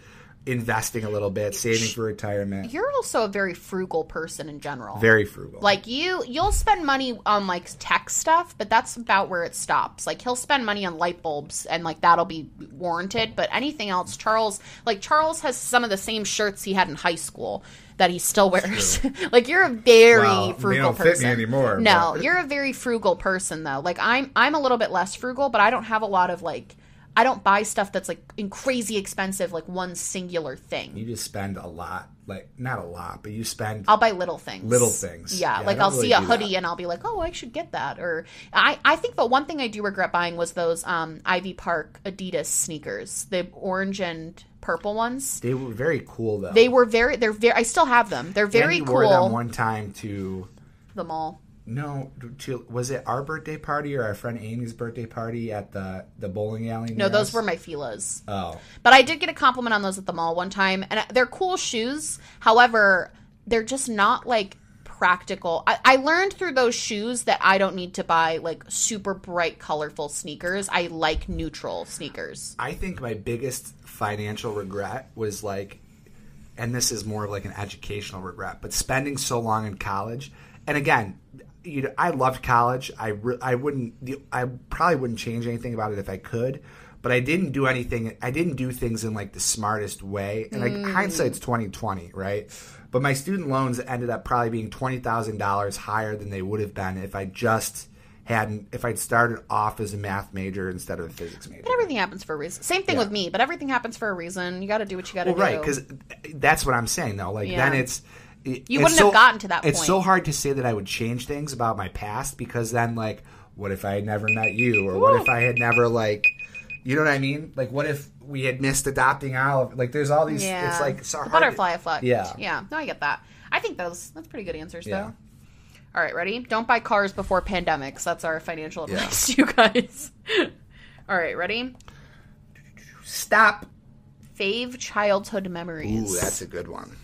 investing a little bit, saving for retirement. You're also a very frugal person in general. Very frugal. like you you'll spend money on like tech stuff but that's about where it stops like he'll spend money on light bulbs and like that'll be warranted but anything else charles like charles has some of the same shirts he had in high school that he still wears like you're a very Well, frugal don't fit me person anymore, no but- you're a very frugal person though like i'm i'm a little bit less frugal but i don't have a lot of like i don't buy stuff that's like in crazy expensive like one singular thing you just spend a lot, like not a lot, but you spend. I'll buy little things. Little things. Yeah, Yeah, like I'll really see a hoodie that. and I'll be like, "Oh, I should get that." Or I I think the one thing I do regret buying was those um Ivy Park Adidas sneakers, the orange and purple ones. they were very cool though. They were very they're very I still have them. They're very Andy cool. wore them one time to the mall. No to was it our birthday party or our friend Amy's birthday party at the the bowling alley? No, those us? were my Fila's. Oh, But I did get a compliment on those at the mall one time, and uh, they're cool shoes. However, they're just not like practical. I, I learned through those shoes that I don't need to buy like super bright, colorful sneakers. I like neutral sneakers. I think my biggest financial regret was like, and this is more of like an educational regret, but spending so long in college. And again, you know, I loved college. I re- I wouldn't. I probably wouldn't change anything about it if I could. But I didn't do anything. I didn't do things in like the smartest way. And like mm. hindsight's twenty twenty, right? But my student loans ended up probably being twenty thousand dollars higher than they would have been if I just hadn't. If I'd started off as a math major instead of a physics major. But everything happens for a reason. Same thing Yeah. with me, but everything happens for a reason. You got to do what you got to Well, do. right, because that's what I'm saying though. Like Yeah. then it's it- You wouldn't so- have gotten to that It's point. so hard to say that I would change things about my past because then like, what if I had never met you, or what if I had never like, you know what I mean? Like, what if we had missed adopting Olive? Like, there's all these. yeah, It's like so the hard butterfly effect. Yeah. yeah. No, I get that. I think those that's pretty good answers Yeah. though. All right, ready? Don't buy cars before pandemics. That's our financial Yeah. advice to you guys. All right, ready? Stop. Fave childhood memories. Ooh, that's a good one.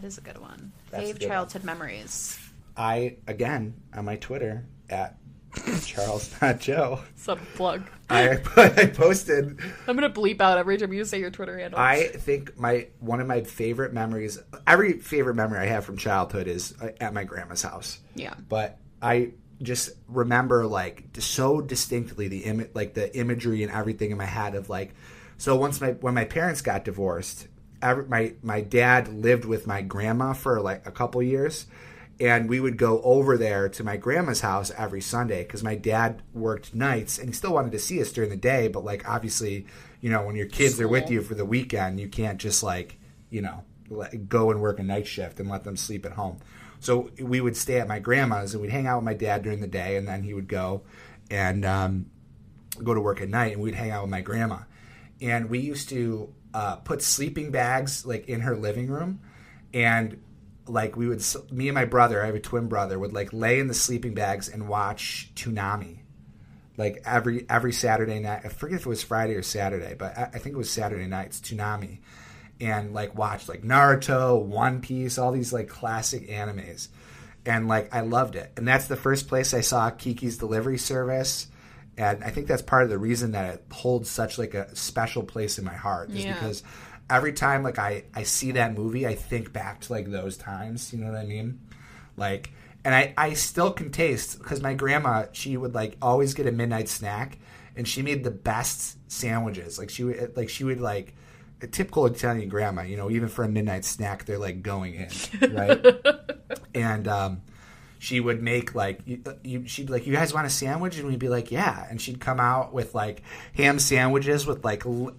That is a good one. That's Fave good one. childhood memories. I again on my Twitter at Charles Not Joe. Some plug. I I posted I'm gonna bleep out every time you say your Twitter handle. I think my one of my favorite memories, every favorite memory I have from childhood is uh, at my grandma's house. Yeah. But I just remember like so distinctly the Im- like the imagery and everything in my head of like so once my when my parents got divorced, my my dad lived with my grandma for like a couple years. And we would go over there to my grandma's house every Sunday because my dad worked nights and he still wanted to see us during the day. But like obviously, you know, when your kids are with you for the weekend, you can't just like you know let, go and work a night shift and let them sleep at home. So we would stay at my grandma's and we'd hang out with my dad during the day, and then he would go and um, go to work at night, and we'd hang out with my grandma. And we used to uh, put sleeping bags like in her living room, and like we would, me and my brother, I have a twin brother, would like lay in the sleeping bags and watch Toonami like every every Saturday night. I forget if it was Friday or Saturday, but I, I think it was Saturday nights. Toonami, and like watch like Naruto, One Piece, all these like classic animes, and like I loved it. And that's the first place I saw Kiki's Delivery Service, and I think that's part of the reason that it holds such like a special place in my heart is Yeah. because every time like I I see that movie, I think back to like those times. You know what I mean? Like, and I, I still can taste because my grandma, she would like always get a midnight snack and she made the best sandwiches. Like she would, like she would like a typical Italian grandma, you know, even for a midnight snack, they're like going in, right? and, um, she would make like you, uh, you, she'd be like you guys want a sandwich and we'd be like yeah and she'd come out with like ham sandwiches with like l-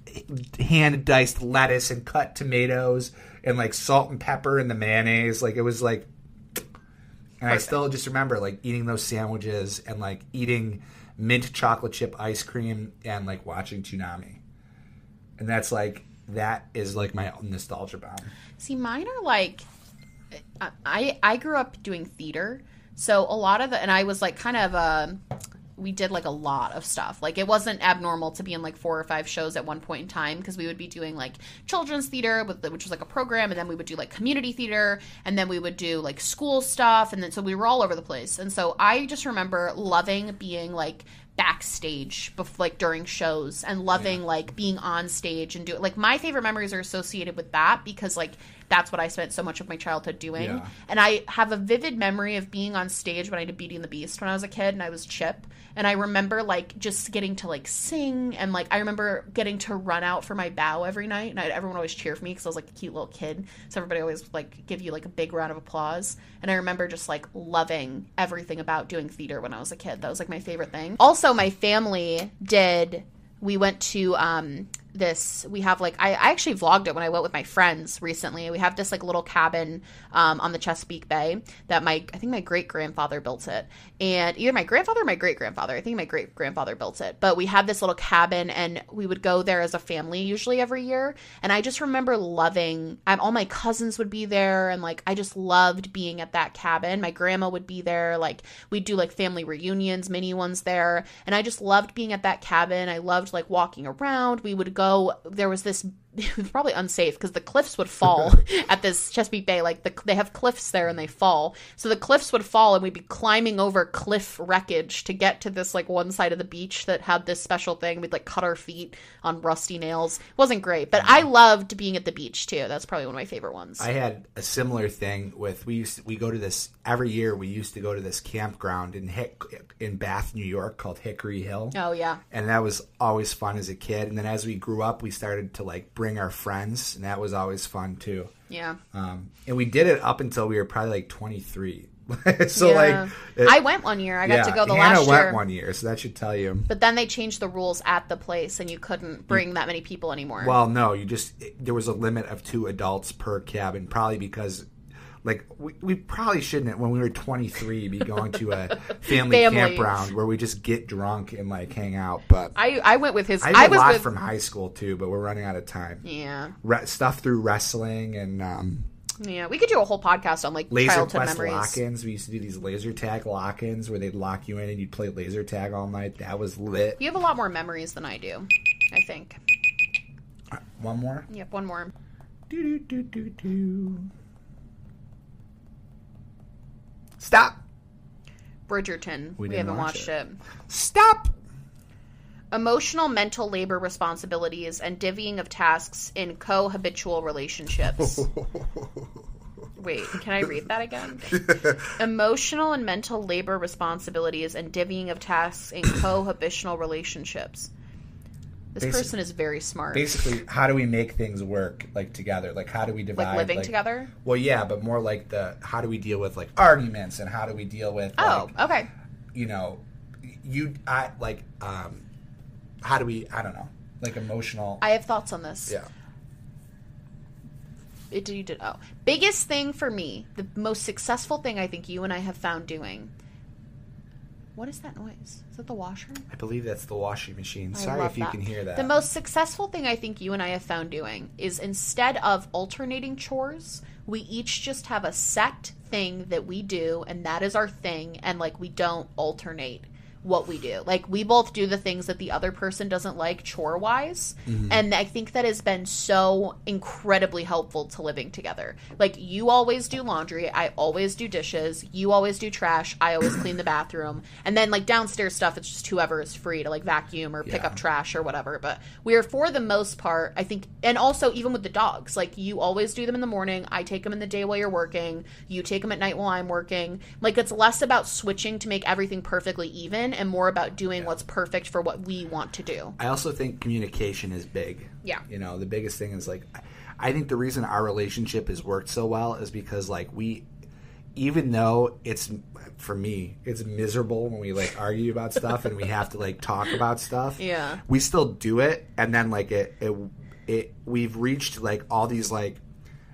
hand diced lettuce and cut tomatoes and like salt and pepper and the mayonnaise like it was like And I still just remember like eating those sandwiches and like eating mint chocolate chip ice cream and like watching Toonami. And that's like that is like my nostalgia bomb. See, mine are like I I grew up doing theater, so a lot of the and I was like kind of uh we did like a lot of stuff. Like it wasn't abnormal to be in like four or five shows at one point in time because we would be doing like children's theater, with the, which was like a program, and then we would do like community theater, and then we would do like school stuff, and then so we were all over the place. And so I just remember loving being like backstage bef- like during shows and loving yeah. like being on stage and do like my favorite memories are associated with that because like that's what I spent so much of my childhood doing. Yeah. And I have a vivid memory of being on stage when I did Beauty and the Beast when I was a kid and I was Chip. And I remember like just getting to like sing and like I remember getting to run out for my bow every night and I, everyone always cheer for me because I was like a cute little kid. So everybody always like give you like a big round of applause. And I remember just like loving everything about doing theater when I was a kid. That was like my favorite thing. Also, my family did we went to um this we have like I, I actually vlogged it when i went with my friends recently. We have this like little cabin um, on the chesapeake bay that my i think my great grandfather built it. And either my grandfather or my great grandfather i think my great grandfather built it. But we had this little cabin and we would go there as a family usually every year. And i just remember loving um, all my cousins would be there and like i just loved being at that cabin. My grandma would be there. Like we'd do like family reunions mini ones there. And i just loved being at that cabin. I loved like walking around. We would go go there was this it was probably unsafe because the cliffs would fall at this Chesapeake Bay. Like the, they have cliffs there and they fall, so the cliffs would fall and we'd be climbing over cliff wreckage to get to this like one side of the beach that had this special thing. We'd like cut our feet on rusty nails. It wasn't great, but I mm-hmm. loved being at the beach too. That's probably one of my favorite ones. I had a similar thing with we used to, we go to this every year. We used to go to this campground in Hick, in Bath, New York, called Hickory Hill. Oh yeah, and that was always fun as a kid. And then as we grew up, we started to like bring our friends, and that was always fun too. Yeah. Um, and we did it up until we were probably like 23. so yeah. like, it, I went one year. I got yeah, to go the Hannah last year. went one year, so that should tell you. But then they changed the rules at the place, and you couldn't bring you, that many people anymore. Well, no, you just there was a limit of two adults per cabin, probably because like we, we probably shouldn't when we were 23 be going to a family, family, campground where we just get drunk and like hang out but i i went with his i, I was a lot with, from high school too but we're running out of time yeah Re- stuff through wrestling and um yeah, we could do a whole podcast on like laser childhood memories. lock-ins. We used to do these laser tag lock-ins where they'd lock you in and you'd play laser tag all night. That was lit. You have a lot more memories than I do. I think. one more. Yep, one more. Do do do do do. Stop. Bridgerton. We, we haven't watched it. it. Stop. Emotional mental labor responsibilities and divvying of tasks in co-habitual relationships. Wait, can I read that again? Emotional and mental labor responsibilities and divvying of tasks in co-habitual relationships. This Basi- person is very smart. Basically, how do we make things work like together? Like how do we divide like living like, together? Well, yeah, but more like the how do we deal with like arguments and how do we deal with Oh, like, okay. You know, you I like um how do we I don't know. Like emotional I have thoughts on this. Yeah. It did you did oh. Biggest thing for me, the most successful thing I think you and I have found doing what is that noise? Is that the washer? I believe that's the washing machine. Sorry if you that. can hear that. The most successful thing I think you and I have found doing is instead of alternating chores, we each just have a set thing that we do, and that is our thing, and like we don't alternate what we do. Like we both do the things that the other person doesn't like chore wise. Mm-hmm. And I think that has been so incredibly helpful to living together. Like you always do laundry, I always do dishes, you always do trash, I always clean the bathroom. And then like downstairs stuff it's just whoever is free to like vacuum or pick yeah. up trash or whatever. But we're for the most part, I think and also even with the dogs, like you always do them in the morning, I take them in the day while you're working, you take them at night while I'm working. Like it's less about switching to make everything perfectly even and more about doing yeah. what's perfect for what we want to do. I also think communication is big. Yeah. You know, the biggest thing is like I think the reason our relationship has worked so well is because like we even though it's for me it's miserable when we like argue about stuff and we have to like talk about stuff yeah we still do it and then like it it, it we've reached like all these like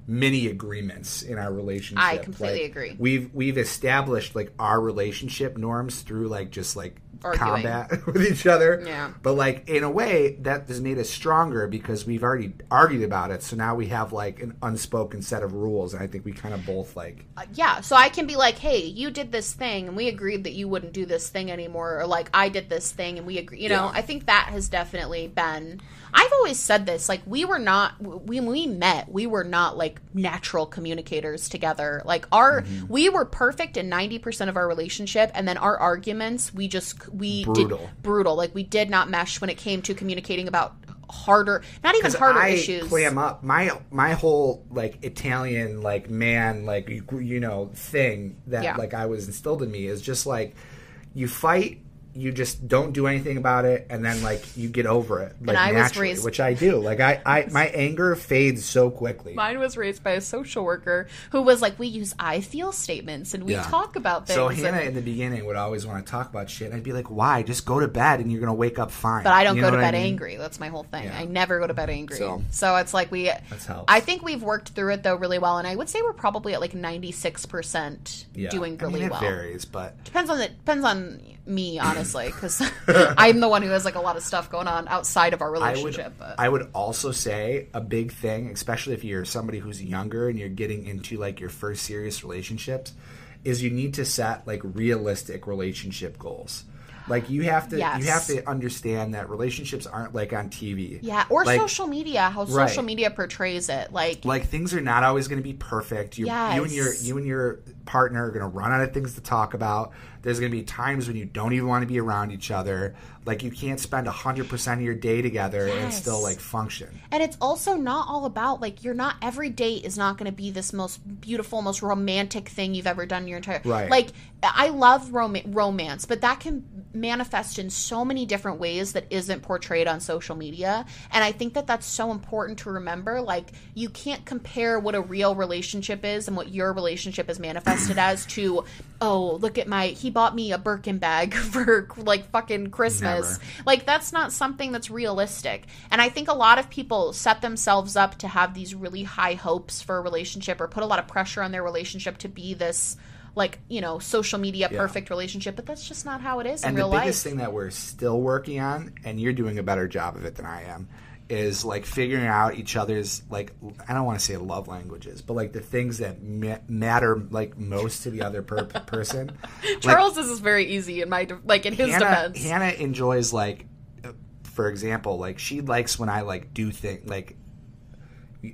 mini agreements in our relationship. I completely Like, agree. We've we've established like our relationship norms through like just like Arguing. combat with each other. Yeah. But like in a way that has made us stronger because we've already argued about it. So now we have like an unspoken set of rules and I think we kind of both like Uh, yeah, so I can be like, "Hey, you did this thing, and we agreed that you wouldn't do this thing anymore," or like, "I did this thing, and we agree." You know, Yeah. I think that has definitely been. I've always said this, like, we were not when we met, we were not like natural communicators together. Like, our Mm-hmm. we were perfect in ninety percent of our relationship, and then our arguments, we just we Brutal. did brutal. Like, we did not mesh when it came to communicating about harder, not even harder I issues. clam up my my whole like Italian like man like you, you know thing that Yeah. like I was instilled in me is just like you fight you just don't do anything about it and then like you get over it like I was naturally, raised- which I do like I, I my anger fades so quickly Mine was raised by a social worker who was like, "We use I feel statements and we Yeah. talk about things." so and- Hannah in the beginning would always want to talk about shit and I'd be like why just go to bed and you're gonna wake up fine but I don't You go to what I bed mean? angry. That's my whole thing. Yeah. I never go to bed angry. So- So, it's like we. That's helps. I think we've worked through it though really well, and I would say we're probably at like ninety six percent Yeah. doing I mean, really it well. varies but Depends on the depends on me honestly, because I'm the one who has like a lot of stuff going on outside of our I would, relationship. but I would also say a big thing, especially if you're somebody who's younger and you're getting into like your first serious relationships, is you need to set like realistic relationship goals. Like you have to, Yes. you have to understand that relationships aren't like on TV. yeah, or Like- social media, how Right. social media portrays it. Like, Like things are not always going to be perfect. You, you and your you and your partner are going to run out of things to talk about. There's going to be times when you don't even want to be around each other. Like you can't spend hundred percent of your day together and still like function. And it's also not all about like you're not every date is not going to be this most beautiful, most romantic thing you've ever done in your entire Right. Like I love rom- romance, but that can manifest in so many different ways that isn't portrayed on social media. And I think that that's so important to remember. Like you can't compare what a real relationship is and what your relationship is manifested as to oh look at my he bought me a Birkin bag for like fucking Christmas. Never. Like that's not something that's realistic. And I think a lot of people set themselves up to have these really high hopes for a relationship or put a lot of pressure on their relationship to be this like, you know, social media Yeah. perfect relationship, but that's just not how it is in and the biggest life. thing that we're still working on and you're doing a better job of it than i am is like figuring out each other's like i don't want to say love languages but like the things that ma- matter like most to the other per- person Like, Charles is very easy in my de- like in his hannah, defense. hannah enjoys like uh, for example like she likes when i like do things like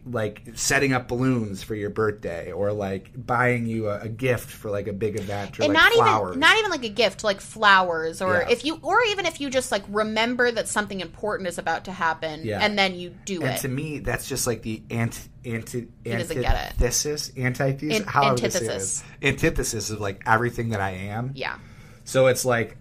like setting up balloons for your birthday or like buying you a, a gift for like a big event or and like not flowers. even not even like a gift like flowers or Yeah. if you or even if you just like remember that something important is about to happen Yeah. and then you do And it to me, that's just like the anti, anti, doesn't get it. antithesis, antithesis, An- how I would say antithesis. antithesis of like everything that I am. yeah So it's like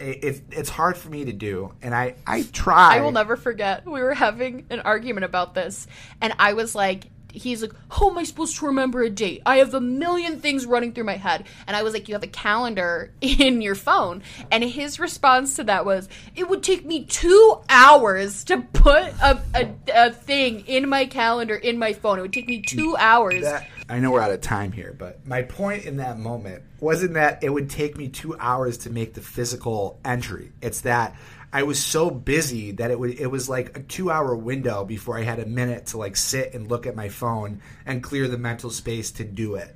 it, it, it's hard for me to do, and I I try. I will never forget. We were having an argument about this, and I was like, he's like, How am I supposed to remember a date? I have a million things running through my head. And I was like, You have a calendar in your phone. And his response to that was, It would take me two hours to put a, a, a thing in my calendar in my phone. It would take me two hours. That, I know we're out of time here, but my point in that moment wasn't that it would take me two hours to make the physical entry. It's that I was so busy that it would it was like a two hour window before I had a minute to like sit and look at my phone and clear the mental space to do it.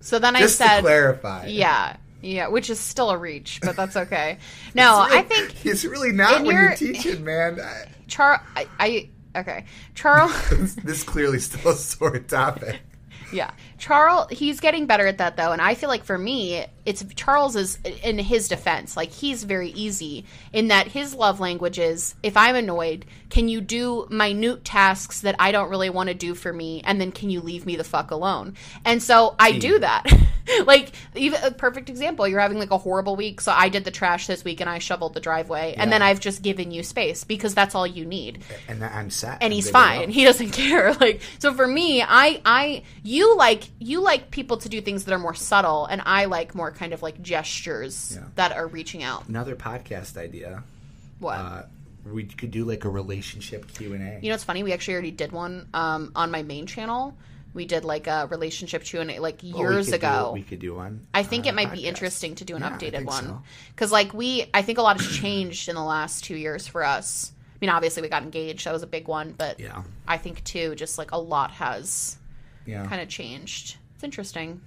so then Just I to said, clarify. Yeah. Yeah, which is still a reach, but that's okay. No, I think it's really not when your- you're teaching, man. I- Char I, I okay. Charles this clearly still a sore topic. Yeah. Charles, he's getting better at that though, and I feel like for me, it's Charles is in his defense. Like he's very easy in that his love language is if I'm annoyed, can you do minute tasks that I don't really want to do for me, and then can you leave me the fuck alone? And so I do that. like even a perfect example, you're having like a horrible week, so I did the trash this week and I shoveled the driveway, and then I've just given you space because that's all you need And I'm set. and he's fine. He doesn't care. Like so for me, I I you like you like people to do things that are more subtle, and I like more kind of like gestures Yeah. that are reaching out. Another podcast idea. What? Uh, we could do like a relationship Q and A. you know, it's funny. We actually already did one um, on my main channel. we did like a relationship Q and A like we years ago. do, we could do one. I think on it might our be interesting to do an Yeah, updated one so. because, like, we I think a lot has changed in the last two years for us. I mean, obviously we got engaged; that was a big one, but Yeah, I think too, just like a lot has yeah. kind of changed. It's interesting,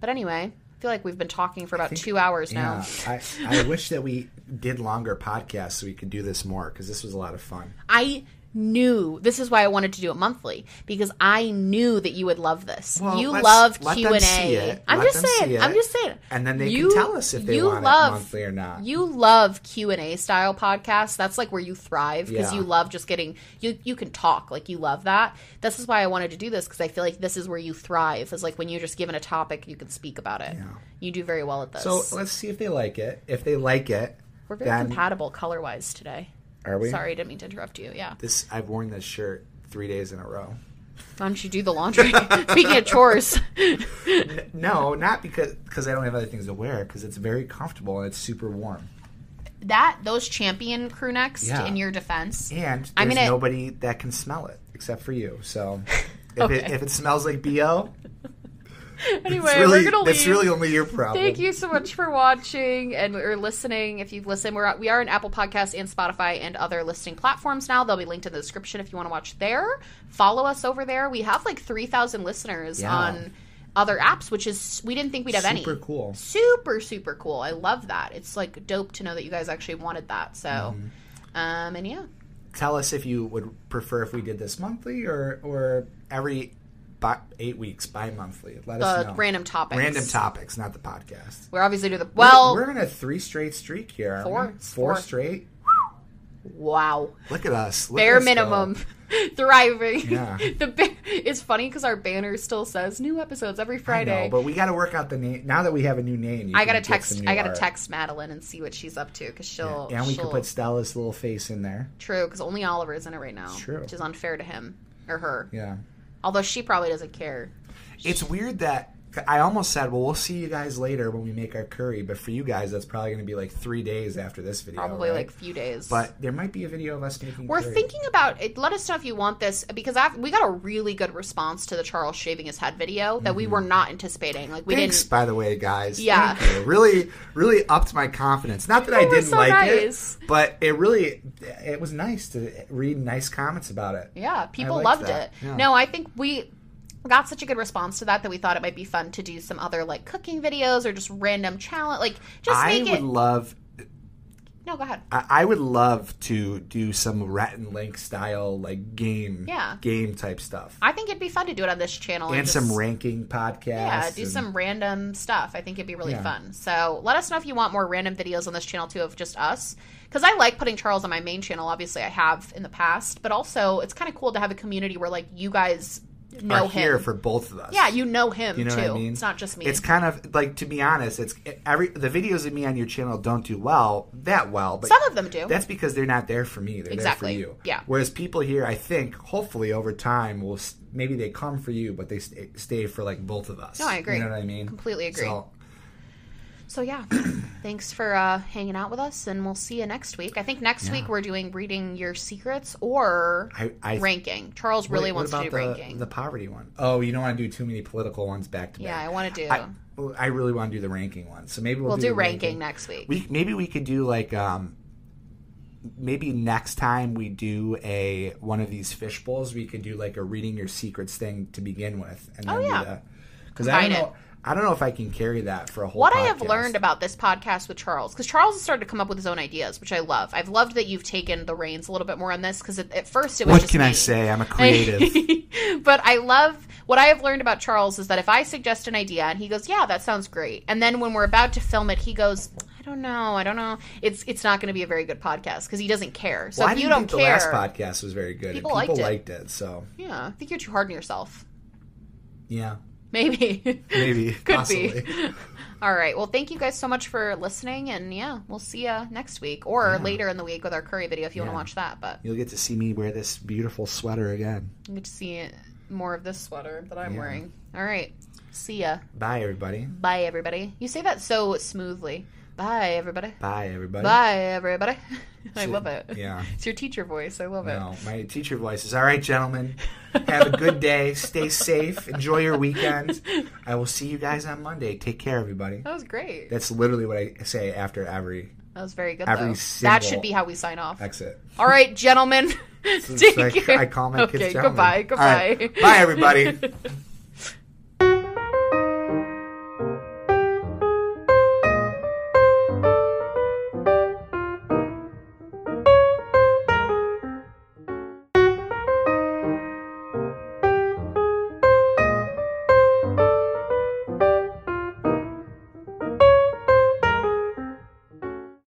but anyway, I feel like we've been talking for about think- two hours now. Yeah, I, I wish that we did longer podcasts so we could do this more because this was a lot of fun. I knew this is why I wanted to do it monthly because I knew that you would love this. Well, you love Q and A. I'm Let just saying. I'm just saying. And then they You- can tell us if they want love- it monthly or not. You love Q and A style podcasts. That's like where you thrive because Yeah. you love just getting you. You can talk like you love that. This is why I wanted to do this because I feel like this is where you thrive. Is like when you're just given a topic, you can speak about it. Yeah. You do very well at this. so let's see if they like it. If they like it, we're very then compatible color wise today. Are we? Sorry, I didn't mean to interrupt you. Yeah. This I've worn this shirt three days in a row. Why don't you do the laundry? Speaking of chores. N- no, not because because I don't have other things to wear. Because it's very comfortable and it's super warm. that those champion crew necks Yeah. in your defense. And there's I'm gonna- nobody that can smell it except for you. So if, Okay. it, if it smells like bo, Anyway, it's really we're gonna leave. that's really only your problem. Thank you so much for watching and or listening. If you've listened, we're we are in Apple Podcasts and Spotify and other listening platforms now. They'll be linked in the description if you want to watch there. Follow us over there. We have like three thousand listeners Yeah. on other apps, which is we didn't think we'd have any. Super cool. Super super cool. I love that. It's like dope to know that you guys actually wanted that. So, Mm-hmm. um, and yeah. Tell us if you would prefer if we did this monthly or or every bi- eight weeks, bi-monthly. Let us The know. random topics. Random topics, not the podcast. We're obviously doing the well. we're, we're in a three straight streak here. aren't Four. we? Four four. straight. wow. Look at us. Look bare at us go. minimum thriving Yeah. the ba- it's funny because our banner still says new episodes every I know, friday but we got to work out the name. Now that we have a new name, you I can gotta get text some new i gotta art. text madeline and see what she's up to because she'll Yeah, and we she'll, could put Stella's little face in there. true because only oliver's in it right now true. which is unfair to him or her Yeah. Although she probably doesn't care. It's weird that I almost said, "Well, we'll see you guys later when we make our curry," but for you guys, that's probably going to be like three days after this video. probably right? like a few days But there might be a video of us making. we're curry. thinking about it. Let us know if you want this because I've, we got a really good response to the Charles shaving his head video that we were not anticipating. Like we Mm-hmm. Thanks, didn't. by the way, guys. Yeah. Really, really upped my confidence. Not that I didn't so like nice. it, but it really, it was nice to read nice comments about it. Yeah, people loved that. it. Yeah. No, I think we got such a good response to that that we thought it might be fun to do some other like cooking videos or just random challenge. Like just I make would it. love no, go ahead. I I would love to do some Rhett and Link style like game, Yeah. game type stuff, I think it'd be fun to do it on this channel and just- some ranking podcasts. Yeah, do and- some random stuff. I think it'd be really Yeah. fun. So let us know if you want more random videos on this channel too of just us. Because I like putting Charles on my main channel. Obviously, I have in the past, but also it's kind of cool to have a community where like you guys know are him. here for both of us. yeah, you know him You know too. what I mean? It's not just me. It's kind of like to be honest, it's every the videos of me on your channel don't do well that well, but Some of them do. That's because they're not there for me; they're Exactly. there for you. Yeah. Whereas people here, I think, hopefully over time, will maybe they come for you, but they stay, stay for like both of us. No, I agree. You know what I mean? Completely agree. So, So yeah, thanks for uh, hanging out with us, and we'll see you next week. I think next Yeah. week we're doing reading your secrets or I, I ranking. Charles really wants to do the, ranking. The poverty one. Oh, you don't want to do too many political ones back to back. yeah, I want to do. I, I really want to do the ranking one. So maybe we'll, we'll do the ranking, next week. We maybe we could do like um maybe next time we do a one of these fish bowls, we could do like a reading your secrets thing to begin with, and Oh, then yeah. because I don't Combine it. I don't know if I can carry that for a whole. what I have learned about this podcast with Charles, because Charles has started to come up with his own ideas, which I love. I've loved that you've taken the reins a little bit more on this, because at, at first it was What can I say? I'm a creative. but I love what I have learned about Charles is that if I suggest an idea and he goes, "Yeah, that sounds great," and then when we're about to film it, he goes, "I don't know, I don't know," it's it's not going to be a very good podcast because he doesn't care. So well, if you don't think care, the last podcast was very good. People People, liked it. liked it. So yeah, I think you're too hard on yourself. yeah, Maybe, maybe could possibly. be. All right. Well, thank you guys so much for listening, and yeah, we'll see you next week or Yeah. later in the week with our curry video if you want to watch that. But You'll get to see me wear this beautiful sweater again. you get to see more of this sweater that I'm Yeah. wearing. All right. See ya. Bye, everybody. Bye, everybody. You say that so smoothly. Bye, everybody. Bye, everybody. Bye, everybody. I So- love it. yeah. It's your teacher voice. I love it. No, my teacher voice is all right, gentlemen. Have a good day. Stay safe. Enjoy your weekend. I will see you guys on Monday. Take care, everybody. That was great. That's literally what I say after every That was very good, Every That should be how we sign off. exit. All right, gentlemen. Take like care. I call my kids okay, gentlemen. goodbye. All right. Goodbye. Bye, everybody.